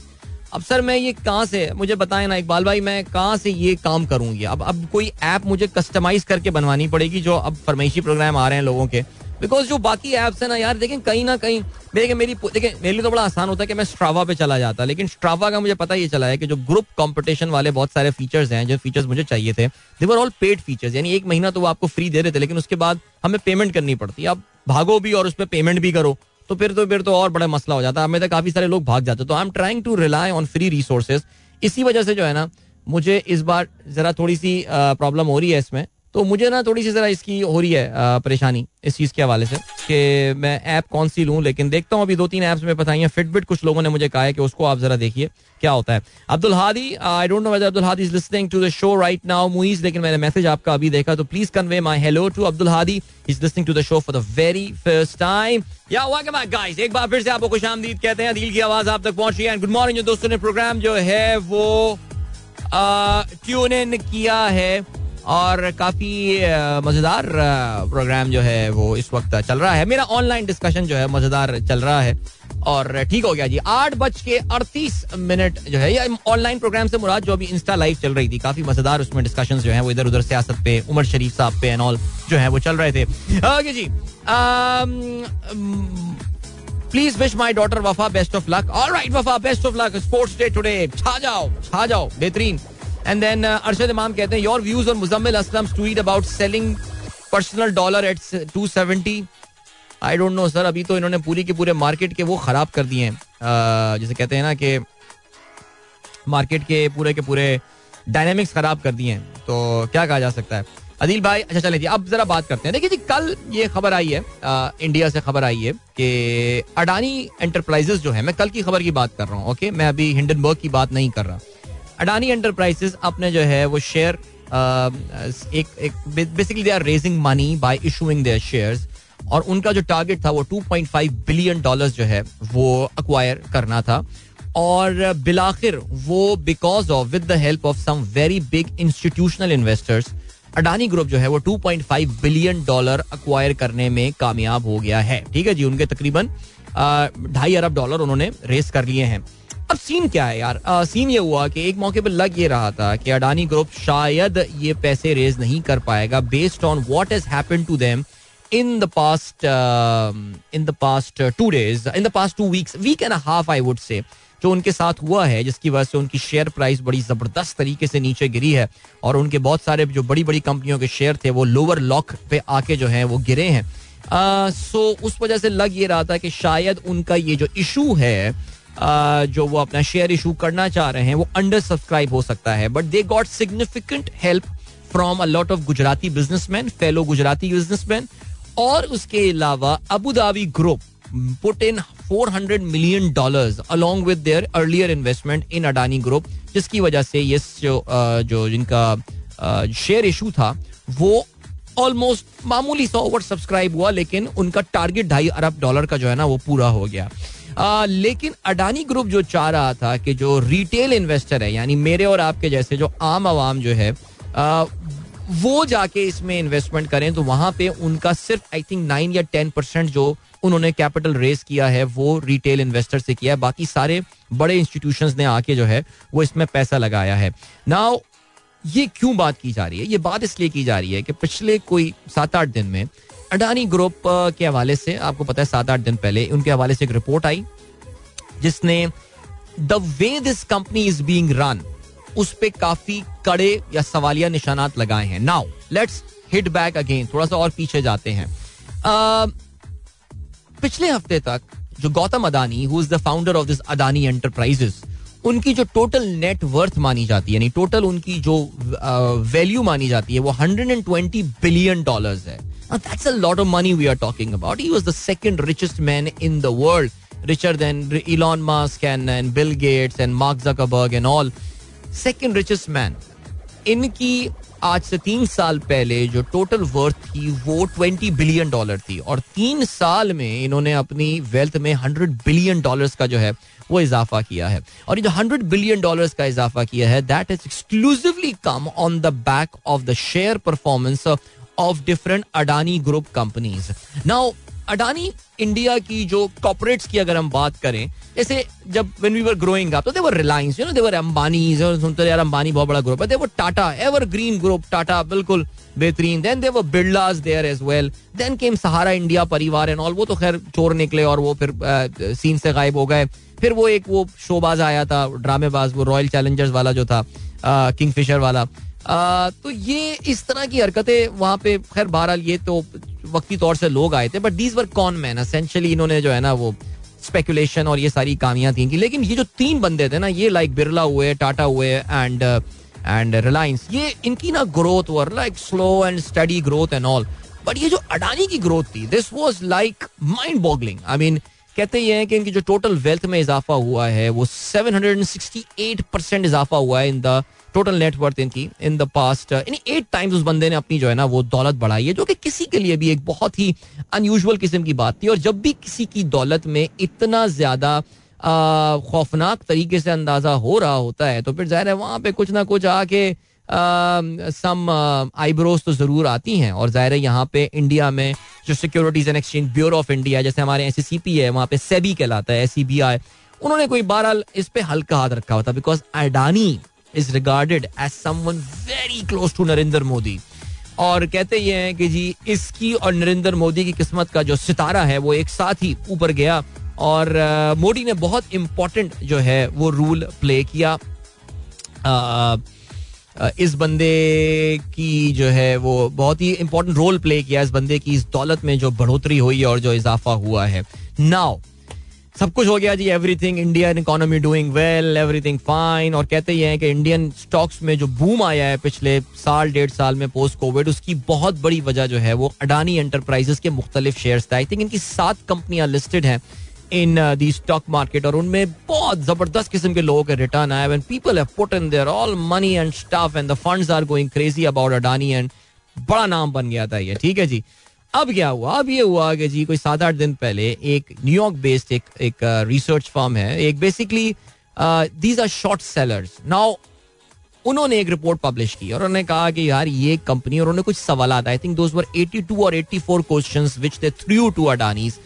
अब sir, मैं ये कहाँ से, मुझे बताएँ ना, इकबाल भाई, मैं कहाँ से ये काम करूँगी? अब अब कोई ऐप मुझे कस्टमाइज करके बनवानी पड़ेगी जो अब फरमाइशी प्रोग्राम आ रहे हैं लोगों के। बिकॉज़ जो बाकी एप्स है ना यार, देखें कहीं ना कहीं, देखें मेरी देखें मेरे लिए तो बड़ा आसान होता है कि मैं स्ट्रावा पे चला जाता, लेकिन स्ट्रावा का मुझे पता ये चला है कि जो ग्रुप कंपटीशन वाले बहुत सारे फीचर्स हैं, जो फीचर्स मुझे चाहिए थे देवर ऑल पेड फीचर्स यानी एक महीना तो वो आपको फ्री दे रहे थे, लेकिन उसके बाद हमें पेमेंट करनी पड़ती है आप भागो भी और उस पर पेमेंट भी करो तो फिर तो फिर तो और बड़ा मसला हो जाता है हमें तो काफ़ी सारे लोग भाग जाते तो I am trying to rely on free resources इसी वजह से जो है ना, मुझे इस बार जरा थोड़ी सी प्रॉब्लम हो रही है इसमें तो मुझे ना थोड़ी सी जरा इसकी हो रही है परेशानी इस चीज़ के हवाले से कि मैं ऐप कौन सी लूँ, लेकिन देखता हूँ अभी दो तीन ऐप्स में बताई हैं। फिटबिट कुछ लोगों ने मुझे कहा है कि उसको आप जरा देखिए, क्या होता है। Abdul Hadi I don't know Abdul Hadi is listening to the show right now Muiz लेकिन मैंने मैसेज आपका अभी देखा तो please convey my hello to Abdul Hadi is listening to the show for the very first time या back guys एक बार फिर से आपको खुशामदीद कहते हैं, दिल की आवाज़ आप तक पहुँच है। गुड मॉर्निंग जो दोस्तों ने प्रोग्राम जो है, वो ट्यून इन किया है। और काफ़ी मज़ेदार प्रोग्राम जो है वो इस वक्त चल रहा है। मेरा ऑनलाइन डिस्कशन जो है मज़ेदार चल रहा है। और ठीक हो गया जी। आठ बज के अड़तीस मिनट जो है, या ऑनलाइन प्रोग्राम से मुराद जो अभी इंस्टा लाइव चल रही थी, काफ़ी मज़ेदार उसमें डिस्कशन जो है, वो इधर उधर सियासत पे, उमर शरीफ साहब पे एंड ऑल जो है वो चल रहे थे। Okay ji. Please wish my daughter Wafa best of luck all right Wafa best of luck sports day today छा जाओ छा जाओ। बेहतरीन। एंड देन अरशद इमाम कहते हैं your views on Muzammil Aslam tweet about selling personal dollar at 270 I don't know sir अभी तो इन्होंने पूरी के पूरे मार्केट के वो खराब कर दिए हैं। जैसे कहते हैं ना कि मार्केट के पूरे के पूरे डायनेमिक्स खराब कर दिए हैं। तो क्या कहा जा सकता है? अदिल भाई अच्छा चले जी अब जरा बात करते हैं। देखिए जी कल ये खबर आई है आ, इंडिया से खबर आई है कि अडानी एंटरप्राइजेस जो है मैं कल की खबर की बात कर रहा हूँ ओके मैं अभी हिंडनबर्ग की बात नहीं कर रहा। अडानी एंटरप्राइजेस अपने जो है वो शेयर एक एक basically they are raising money by issuing their shares और उनका जो टारगेट था वो 2.5 बिलियन डॉलर्स जो है वो अक्वायर करना था और बिलाखिर वो because of with the help of some very big institutional investors Adani group जो है वो 2.5 बिलियन डॉलर अक्वायर करने में कामयाब हो गया है। ठीक है जी, उनके तकरीबन ढाई अरब डॉलर उन्होंने रेस कर लिए हैं। अब सीन क्या है यार? आ, सीन ये हुआ कि एक मौके पर लग ये रहा था कि अडानी ग्रुप शायद ये पैसे रेज नहीं कर पाएगा based on what has happened to them in the past in the past two days in the past two weeks week and half I would say जो उनके साथ हुआ है जिसकी वजह से उनकी शेयर प्राइस बड़ी ज़बरदस्त तरीके से नीचे गिरी है और उनके बहुत सारे जो बड़ी बड़ी कंपनियों के शेयर थे वो लोअर लॉक पे आके जो है वो गिरे हैं। सो उस वजह से लग ये रहा था कि शायद उनका ये जो इशू है जो वो अपना शेयर इशू करना चाह रहे हैं, वो अंडर सब्सक्राइब हो सकता है। But they got significant help from a lot of Gujarati businessman fellow Gujarati businessman और उसके अलावा Abu Dhabi group put in 400 million dollars along with their earlier investment in Adani group जिसकी वजह से ये जो जो जिनका शेयर इशू था, वो ऑलमोस्ट मामूली सा ओवर सब्सक्राइब हुआ, लेकिन उनका टारगेट ढाई अरब डॉलर का जो है ना, वो पूरा हो गया। आ, लेकिन अडानी ग्रुप जो चाह रहा था कि जो रिटेल इन्वेस्टर है यानी मेरे और आपके जैसे जो आम आवाम जो है आ, वो जाके इसमें इन्वेस्टमेंट करें तो वहाँ पे उनका सिर्फ़ आई थिंक नाइन या टेन परसेंट जो उन्होंने कैपिटल रेस किया है वो रिटेल इन्वेस्टर से किया है। बाकी सारे बड़े इंस्टीट्यूशन ने आके जो है वो इसमें पैसा लगाया है। नाउ ये क्यों बात की जा रही है? ये बात इसलिए की जा रही है कि पिछले कोई सात आठ दिन में अडानी ग्रुप के हवाले से आपको पता है सात आठ दिन पहले उनके हवाले से एक रिपोर्ट आई जिसने the way this company is being run उस पर काफ़ी कड़े या सवालिया निशानात लगाए हैं। Now let's hit back again थोड़ा सा और पीछे जाते हैं। uh, पिछले हफ़्ते तक जो Gautam Adani who is the founder of this Adani enterprises उनकी जो टोटल नेट वर्थ मानी जाती है टोटल उनकी जो वैल्यू मानी जाती है वो 120 बिलियन डॉलर्स है that's a lot of money we are talking about he was the second richest man in the world richer than Elon Musk and, and Bill Gates and Mark Zuckerberg and all. Second richest man. इनकी आज से तीन साल पहले जो total worth थी वो twenty billion dollar थी और तीन साल में इन्होंने अपनी वेल्थ में हंड्रेड बिलियन डॉलर्स का जो है वो इजाफा किया है। और ये जो हंड्रेड बिलियन डॉलर्स का इजाफा किया है that is exclusively come on the back of the share performance of different Adani group companies now Adani India की जो कॉपोरेट्स की अगर हम बात करें, जैसे जब when we were growing up तो they were Reliance you know they were Ambani सुनते यार अंबानी बहुत बड़ा ग्रुप है। They were Tata evergreen group Tata बिल्कुल बेहतरीन। Then they were Birlas there as well then came Sahara India Parivar and all वो तो खैर चोर निकले और वो फिर सीन से गायब हो गए। फिर वो एक वो शोबाज आया था ड्रामेबाज वो रॉयल चैलेंजर्स वाला जो था किंग फिशर वाला। आ, तो ये इस तरह की हरकतें वहाँ पे खैर बहरहाल ये तो वक्ती तौर से लोग आए थे but these were con man essentially इन्होंने जो है ना वो स्पेकुलेशन और ये सारी कामियाँ थी लेकिन ये जो तीन बंदे थे ना ये लाइक बिरला हुए टाटा हुए एंड एंड रिलायंस ये इनकी ना growth were like slow and steady growth and all but ये जो अडानी की ग्रोथ थी this was like mind boggling I mean कहते ये हैं कि इनकी जो टोटल वेल्थ में इजाफा हुआ है, वो 768 परसेंट इजाफा हुआ है इन द टोटल नेटवर्थ इनकी in the past in eight times उस बंदे ने अपनी जो है ना, वो दौलत बढ़ाई है, जो कि किसी के लिए भी एक बहुत ही अनयूजल किस्म की बात थी। और जब भी किसी की दौलत में इतना ज़्यादा खौफनाक तरीके से अंदाज़ा हो रहा होता है तो फिर ज़ाहिर है वहाँ पे कुछ ना कुछ आके सम आईब्रोज तो ज़रूर आती हैं और ज़ाहिर है यहाँ पे इंडिया में जो securities and exchange bureau of India जैसे हमारे एस सी पी है, वहाँ पे सेबी कहलाता है एस सी बी आई उन्होंने कोई बहरहाल इस पे हल्का हाथ रखा होता because Adani is regarded as someone very close to Narendra Modi. और कहते ये हैं कि जी, इसकी और नरेंद्र मोदी की किस्मत का जो सितारा है, वो एक साथ ही ऊपर गया और मोदी ने बहुत इम्पोर्टेंट जो है वो रूल प्ले किया। इस बंदे की जो है वो बहुत ही इंपॉर्टेंट रोल प्ले किया, इस बंदे की इस दौलत में जो बढ़ोतरी हुई और जो इजाफा हुआ है। नाउ सब कुछ हो गया जी everything Indian economy doing well everything fine और कहते ही हैं कि इंडियन स्टॉक्स में जो बूम आया है पिछले साल, डेढ़ साल में पोस्ट कोविड उसकी बहुत बड़ी वजह जो है वो अडानी एंटरप्राइजेस के मुख्तलिफ़ शेयर थे। आई थिंक इनकी सात कंपनियाँ लिस्टेड हैं। इन दी स्टॉक मार्केट और उनमें बहुत ज़बरदस्त किस्म के लोगों के रिटर्न आए। When people have put in their all money and stuff and the funds are going crazy about Adani and बड़ा नाम बन गया था ये ठीक है जी? अब क्या हुआ? अब ये हुआ कि जी कोई सात आठ दिन पहले एक न्यूयॉर्क बेस्ड एक एक रिसर्च uh, फर्म है। एक basically these are short sellers now उन्होंने एक रिपोर्ट पब्लिश की और उन्होंने कहा कि यार ये कंपनी और उन्होंने कुछ सवाल आई थिंक दोस वर 82 और 84 questions which they threw to Adanis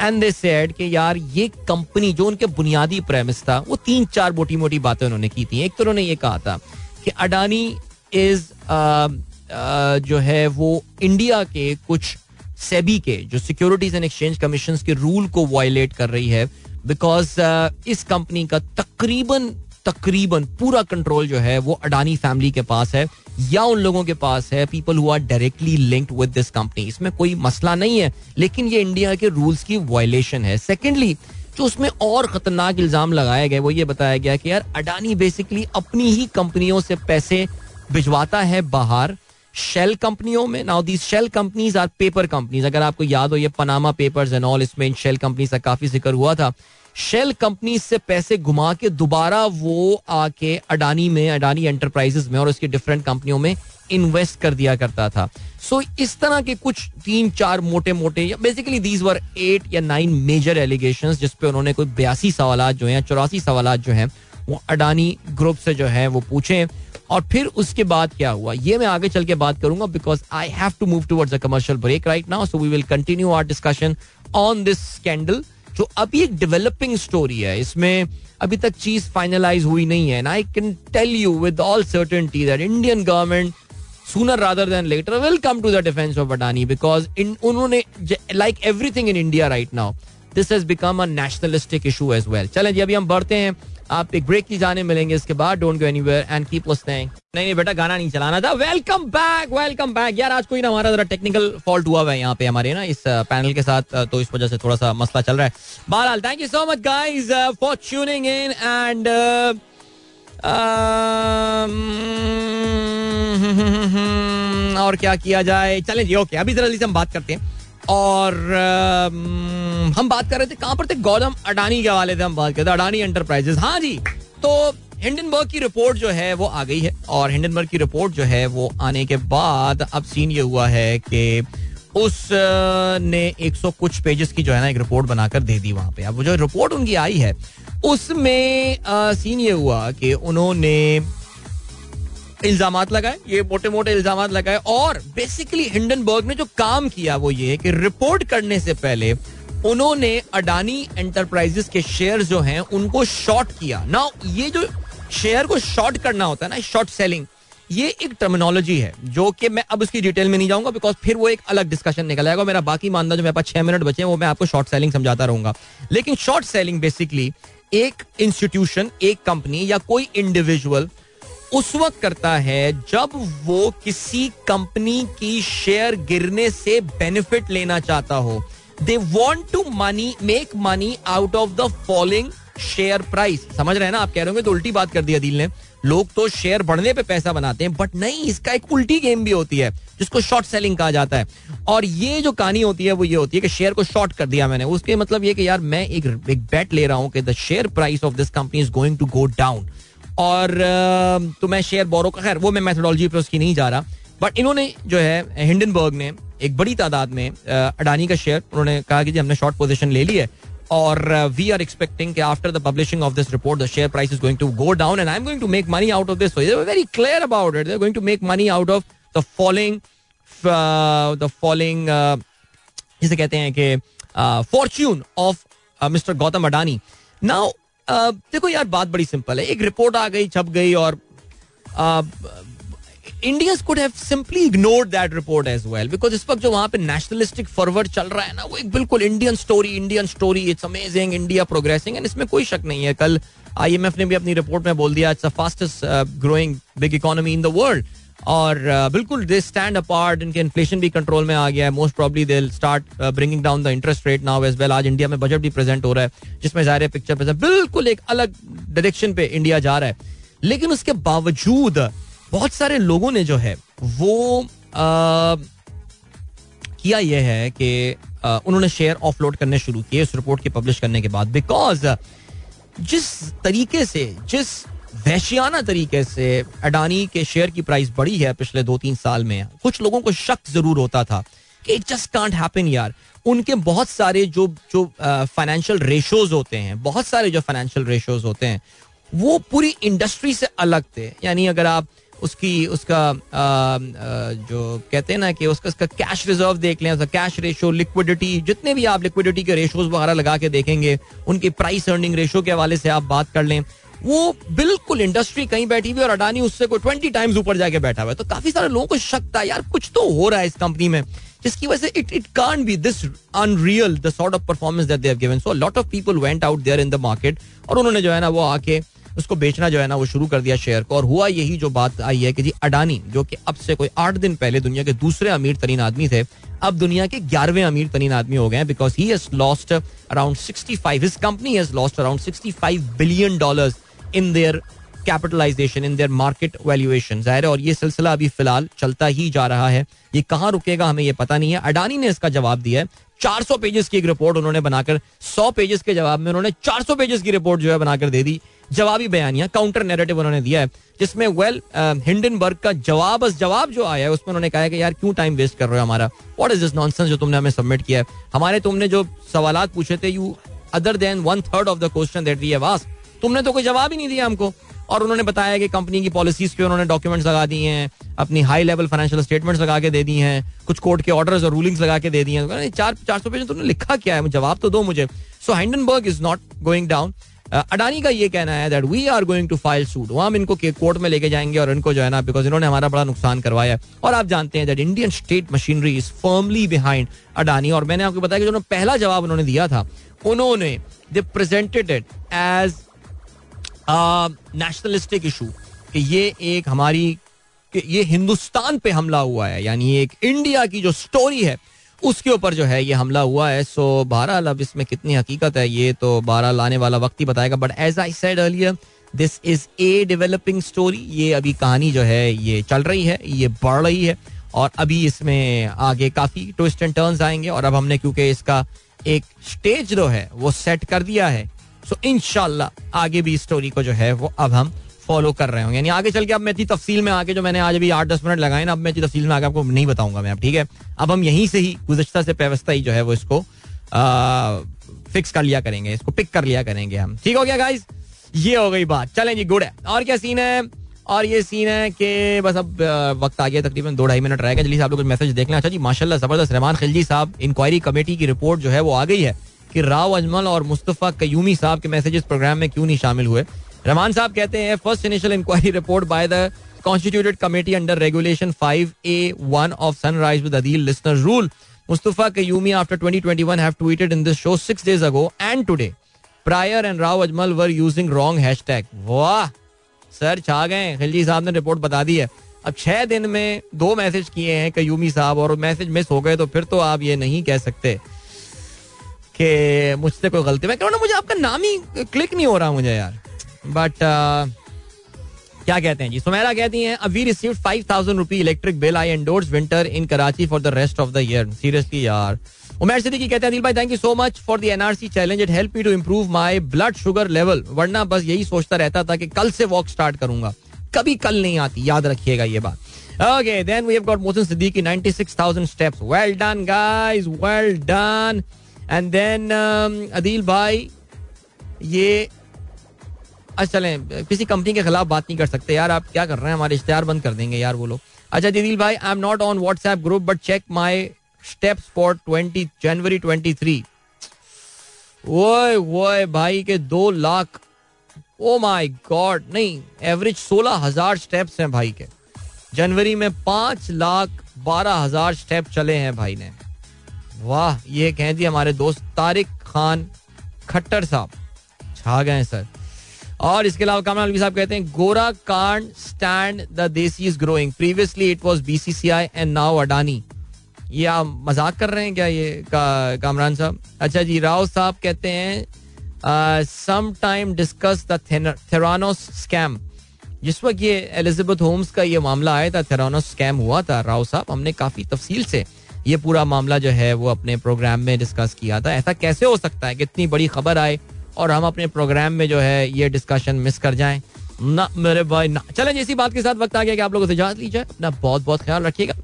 and they said कि यार ये कंपनी जो उनके बुनियादी प्रेमिस था वो तीन चार मोटी मोटी बातें उन्होंने की थी। एक तो उन्होंने ये कहा था कि अडानी इज़ uh, uh, जो है वो इंडिया के कुछ सेबी के जो सिक्योरिटीज एंड एक्सचेंज कमीशन के रूल को वायलेट कर रही है बिकॉज़ uh, इस कंपनी का तकरीबन तकरीबन पूरा कंट्रोल जो है वो अडानी फैमिली के पास है या उन लोगों के पास है people who are directly linked with this company इसमें कोई मसला नहीं है, लेकिन ये इंडिया के रूल्स की वायलेशन है। सेकेंडली जो उसमें और खतरनाक इल्ज़ाम लगाए गए, वो ये बताया गया कि यार अडानी बेसिकली अपनी ही कंपनियों से पैसे भिजवाता है बाहर। शेल कंपनियों में now these shell companies are paper companies अगर आपको याद हो, ये पनामा पेपर्स एंड ऑल इसमें इन शेल कंपनीज़ का काफ़ी ज़िक्र हुआ था। शेल कंपनी से पैसे घुमा के दोबारा वो आके अडानी में अडानी एंटरप्राइजेस में और उसकी डिफरेंट कंपनियों में इन्वेस्ट कर दिया करता था। सो so, इस तरह के कुछ तीन चार मोटे मोटे बेसिकली दीज वर एट या नाइन मेजर एलिगेशन जिसपे उन्होंने कोई बयासी सवाल जो है चौरासी सवाल जो है वो अडानी ग्रुप से जो है वो पूछे। और फिर उसके बाद क्या हुआ? ये मैं आगे चल के बात करूँगा because I have to move towards a commercial break right now so we will continue our discussion on this scandal जो अभी एक डेवलपिंग स्टोरी है। इसमें अभी तक चीज़ फाइनलाइज हुई नहीं है। I can tell you with all certainty that Indian government sooner rather than later will come to the defence of Adani because in उन्होंने like everything in India right now this has become a nationalistic issue as well चलें जी, अभी हम बढ़ते हैं। आप एक break की जाने मिलेंगे, इसके बाद don't go anywhere and keep listening नहीं नहीं, बेटा, गाना नहीं चलाना था। वेलकम बैक वेलकम बैक यार, आज कोई ना हमारा जरा टेक्निकल फॉल्ट हुआ है यहाँ पे हमारे ना? इस पैनल के साथ तो इस वजह से थोड़ा सा मसला चल रहा है। बहरहाल thank you so much guys for tuning in and और क्या किया जाए? चले ओके अभी जरा हम बात करते हैं। और हम बात कर रहे थे कहाँ पर थे? गौतम अडानी के हवाले से हम बात कर रहे थे, अडानी एंटरप्राइजेस हाँ जी तो हिंडनबर्ग की रिपोर्ट जो है वो आ गई है और हिंडनबर्ग की रिपोर्ट जो है वो आने के बाद अब सीन ये हुआ है कि उस ने 100 कुछ पेजेस की जो है ना एक रिपोर्ट बनाकर दे दी वहाँ पे। अब वो जो रिपोर्ट उनकी आई है, उसमें सीन ये हुआ कि उन्होंने इल्ज़ाम लगाए, ये मोटे मोटे इल्ज़ाम लगाए और बेसिकली हिंडनबर्ग ने जो काम किया वो ये कि रिपोर्ट करने से पहले उन्होंने अडानी एंटरप्राइजेस के शेयर जो हैं, उनको शॉर्ट किया। ना ये जो शेयर को शॉर्ट करना होता है ना शॉर्ट सेलिंग ये एक टर्मिनोलॉजी है, जो कि मैं अब उसकी डिटेल में नहीं जाऊँगा बिकॉज़ फिर वो एक अलग डिस्कशन निकल आएगा मेरा बाकी मानना जो मेरे पास छह मिनट बचे हैं, वो मैं आपको शॉर्ट सेलिंग समझाता रहूँगा। लेकिन शॉर्ट सेलिंग बेसिकली एक इंस्टीट्यूशन एक कंपनी या कोई इंडिविजुअल उस वक्त करता है जब वो किसी कंपनी की शेयर गिरने से बेनिफिट लेना चाहता हो। They want to money make money out of the following share price समझ रहे हैं ना? आप कह रहे होंगे तो उल्टी बात कर दिया दिल ने। लोग तो शेयर बढ़ने पे पैसा बनाते हैं बट नहीं, इसका एक उल्टी गेम भी होती है, जिसको शॉर्ट सेलिंग कहा जाता है। और ये जो कहानी होती है, वो ये होती है कि शेयर को शॉर्ट कर दिया मैंने। उसके मतलब ये कि यार, मैं एक एक बेट ले रहा हूँ कि the share price of this company is going to go down और तो मैं शेयर बोरो का, खैर, वो मैं मेथोडोलॉजी पर उसकी नहीं जा रहा बट इन्होंने जो है, हिंडनबर्ग ने एक बड़ी तादाद में अडानी का शेयर उन्होंने कहा कि जी, हमने शॉर्ट पोजीशन ले ली है, और वी आर एक्सपेक्टिंग कि after the publishing of this report the share price is going to go down and I am going to make money out of this very clear about it going to make money out of the following the following जिसे कहते हैं कि fortune of mister Gautam Adani now देखो यार, बात बड़ी simple है। एक रिपोर्ट आ गई, छप गई और India could have simply ignore that report as well because इस वक्त जो वहाँ पे नेशनलिस्टिक फॉरवर्ड चल रहा है ना, वो एक बिल्कुल Indian story Indian story it's amazing India progressing and इसमें कोई शक नहीं है। कल आईएमएफ ने भी अपनी रिपोर्ट में बोल दिया it's the fastest growing big economy in the world और बिल्कुल दे स्टैंड अपार्ट इनके इन्फ्लेशन भी कंट्रोल में आ गया है. Most probably they start bringing down the interest rate now as well आज इंडिया में बजट भी प्रेजेंट हो रहा है जिसमें ज़ाहिर पिक्चर प्रेजेंट बिल्कुल एक अलग डायरेक्शन पे इंडिया जा रहा है. लेकिन उसके बावजूद बहुत सारे लोगों ने जो है वो आ, किया यह है कि उन्होंने शेयर ऑफलोड करने शुरू किए इस रिपोर्ट के पब्लिश करने के बाद. बिकॉज़ जिस तरीके से जिस वहशियाना तरीके से अडानी के शेयर की प्राइस बढ़ी है पिछले दो तीन साल में। कुछ लोगों को शक ज़रूर होता था कि इट जस्ट कांट हैपन यार। उनके बहुत सारे जो जो फाइनेंशियल रेशोज होते हैं बहुत सारे जो फाइनेंशियल रेशोज होते हैं वो पूरी इंडस्ट्री से अलग थे। यानी अगर आप उसकी उसका आ, आ, जो कहते हैं ना कि उसका उसका कैश रिज़र्व देख लें उसका कैश रेशो लिक्विडिटी जितने भी आप लिक्विडिटी के रेशोज वगैरह लगा के देखेंगे उनकी प्राइस अर्निंग रेशो के हवाले से आप बात कर लें वो बिल्कुल इंडस्ट्री कहीं बैठी हुई और अडानी उससे कोई ट्वेंटी टाइम्स ऊपर जाके बैठा हुआ है। तो काफ़ी सारे लोगों को शक था, यार, कुछ तो हो रहा है इस कंपनी में, जिसकी वजह से it it can't be this unreal the sort of performance that they have given so lot of people went out there in the market और उन्होंने जो है ना वो आके उसको बेचना जो है ना वो शुरू कर दिया शेयर को। और हुआ यही जो बात आई है कि जी अडानी, जो कि अब से कोई आठ दिन पहले दुनिया के दूसरे अमीर तरीन आदमी थे, अब दुनिया के ग्यारहवें अमीर तरीन आदमी हो गए because he has lost around sixty five his company has lost around sixty five billion dollar in their capitalization in their market valuation ज़ाहिर है, और ये सिलसिला अभी फ़िलहाल चलता ही जा रहा है। ये कहाँ रुकेगा हमें ये पता नहीं है। अडानी ने इसका जवाब दिया है। 400 पेजेस की एक रिपोर्ट उन्होंने बनाकर 100 पेजेस के जवाब में उन्होंने 400 पेजेस की रिपोर्ट जो है बनाकर दे दी। जवाबी बयानिया काउंटर नैरेटिव उन्होंने दिया है, जिसमें वेल हिंडनबर्ग का जवाब जवाब जो आया है, उसमें उन्होंने कहा कि, यार, क्यों टाइम वेस्ट कर रहे हो हमारा? व्हाट इज़ दिस नॉनसेंस जो तुमने हमें सबमिट किया है? हमारे तुमने जो सवाल पूछे थे you other than one third of the question that we have asked तुमने तो कोई जवाब ही नहीं दिया हमको। और उन्होंने बताया कि कंपनी की पॉलिसीज़ पे उन्होंने डॉक्यूमेंट्स लगा दिए हैं, अपनी हाई लेवल फाइनेंशियल स्टेटमेंट्स लगा के दे दी हैं, कुछ कोर्ट के ऑर्डर्स और रूलिंग्स लगा के दे दिए हैं। चार चार सौ पेज तुमने लिखा क्या है? जवाब तो दो मुझे। So Hindenburg is not going down Adani का ये कहना है that we are going to file suit हम इनको कोर्ट में लेके जाएँगे और इनको जो है ना बिकॉज़ इन्होंने हमारा बड़ा नुकसान करवाया और आप जानते हैं that Indian state machinery is firmly behind Adani और मैंने आपको बताया कि जो पहला जवाब उन्होंने दिया था, उन्होंने they presented it as nationalistic issue कि ये एक हमारी ये हिंदुस्तान पे हमला हुआ है, यानी एक इंडिया की जो स्टोरी है, उसके ऊपर जो है ये हमला हुआ है। सो बहरहाल, अब इसमें कितनी हकीकत है, ये तो बारह लाने वाला वक्त ही बताएगा। But as I said earlier this is a developing story ये अभी कहानी जो है, ये चल रही है, ये बढ़ रही है, और अभी इसमें आगे काफ़ी ट्विस्ट एंड टर्न्स आएँगे। और अब हमने, क्योंकि इसका एक स्टेज जो है, वो सेट कर दिया है सो इनशाला आगे भी स्टोरी को जो है वो अब हम फॉलो कर रहे हो यानी आगे चल के अब मैं इतनी तफसील में आके जो मैंने आज अभी आठ दस मिनट लगाए ना, अब मैं इतनी तफसील में आगे आपको नहीं बताऊँगा मैं अब, ठीक है? अब हम यहीं से ही गुजश्ता से व्यवस्था ही जो है वो इसको फिक्स कर लिया करेंगे, इसको पिक कर लिया करेंगे हम। ठीक हो गया गाइज़ ये हो गई बात। चलें जी गुड है। और क्या सीन है? और ये सीन है कि बस अब वक्त आ गया, तकरीबन दो ढाई मिनट रह गए। जल्दी से आप लोग मैसेज देख लें। अच्छा जी, माशाल्लाह, ज़बरदस्त। रहमान खिलजी साहब इंक्वायरी कमेटी की रिपोर्ट जो है वो आ गई है। कि राव अजमल और मुस्तफ़ा कयूमी साहब के मैसेज इस प्रोग्राम में क्यों नहीं शामिल हुए? रहमान साहब कहते हैं first initial inquiry report by the constituted committee under regulation five A one of sunrise with Adeel listener rule Mustafa Qayyumi after twenty twenty one have tweeted in this show six days ago and today prior and Rao Ajmal were using wrong hashtag वाह! Sir, छा गए खिलजी साहब ने report बता दी है। अब छह दिन में दो मैसेज किए हैं कयूमी साहब और मैसेज मिस हो गए तो फिर तो आप ये नहीं कह सकते। कि मुझसे कोई गलती। मैं कह मुझे आपका नाम ही क्लिक नहीं हो रहा मुझे यार। बट uh, क्या कहते हैं जी? सुमेरा कहती हैं we receive five thousand rupee electric bill I endorse winter in Karachi for the rest of the year seriously यार। उमेर सिद्दीकी कहते हैं दिल भाई thank you so much for the NRC challenge it help me to improve my blood sugar level वरना बस यही सोचता रहता था कि कल से वॉक स्टार्ट करूँगा। कभी कल नहीं आती। याद रखिएगा ये बात। Okay, then we have got Mohsin Siddiqui, 96,000 steps. Well done, guys. Well done. And then Adil भाई ये अच्छा चलें, किसी कंपनी के खिलाफ बात नहीं कर सकते। यार, आप क्या कर रहे हैं? हमारे इश्तेहार बंद कर देंगे यार वो लोग। अच्छा दिदील भाई I am not on WhatsApp group but check my steps for twenty January twenty three वो वो भाई के दो लाख। ओ माय गॉड नहीं एवरेज सोलह हज़ार स्टेप्स हैं भाई के। जनवरी में पाँच लाख बारह हज़ार स्टेप चले हैं भाई ने। वाह ये कह दिए हमारे दोस्त तारिक खान खट्टर साहब। छा गए सर। और इसके अलावा कामरान साहब कहते हैं गोरा कांड stand the desi is growing. Previously it was BCCI and now Adani. ये आप मज़ाक कर रहे हैं क्या ये का, कामरान साहब? अच्छा जी राव साहब कहते हैं some time discuss the Theranos scam जिस वक्त ये एलिजाबेथ होम्स का ये मामला आया था थेरानोस स्कैम हुआ था राव साहब हमने काफ़ी तफसील से ये पूरा मामला जो है वो अपने प्रोग्राम में डिस्कस किया था। ऐसा कैसे हो सकता है? कि इतनी बड़ी खबर आए और हम अपने प्रोग्राम में जो है ये डिस्कशन मिस कर जाएँ? ना मेरे भाई ना। चलें इसी बात के साथ वक्त आ गया कि आप लोगों से इजाज़त लीजिए। अपना बहुत बहुत ख्याल रखिएगा।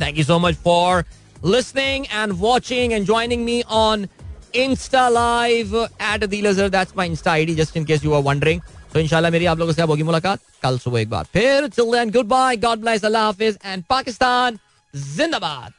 Thank you so much for and watching and joining me on Insta Live at Adil Azhar. That's my Insta ID, just in case you were wondering. तो इंशाल्लाह मेरी आप लोगों से होगी मुलाकात। कल सुबह एक बार फिर। Till then goodbye god bless Allah Hafiz and Pakistan जिंदाबाद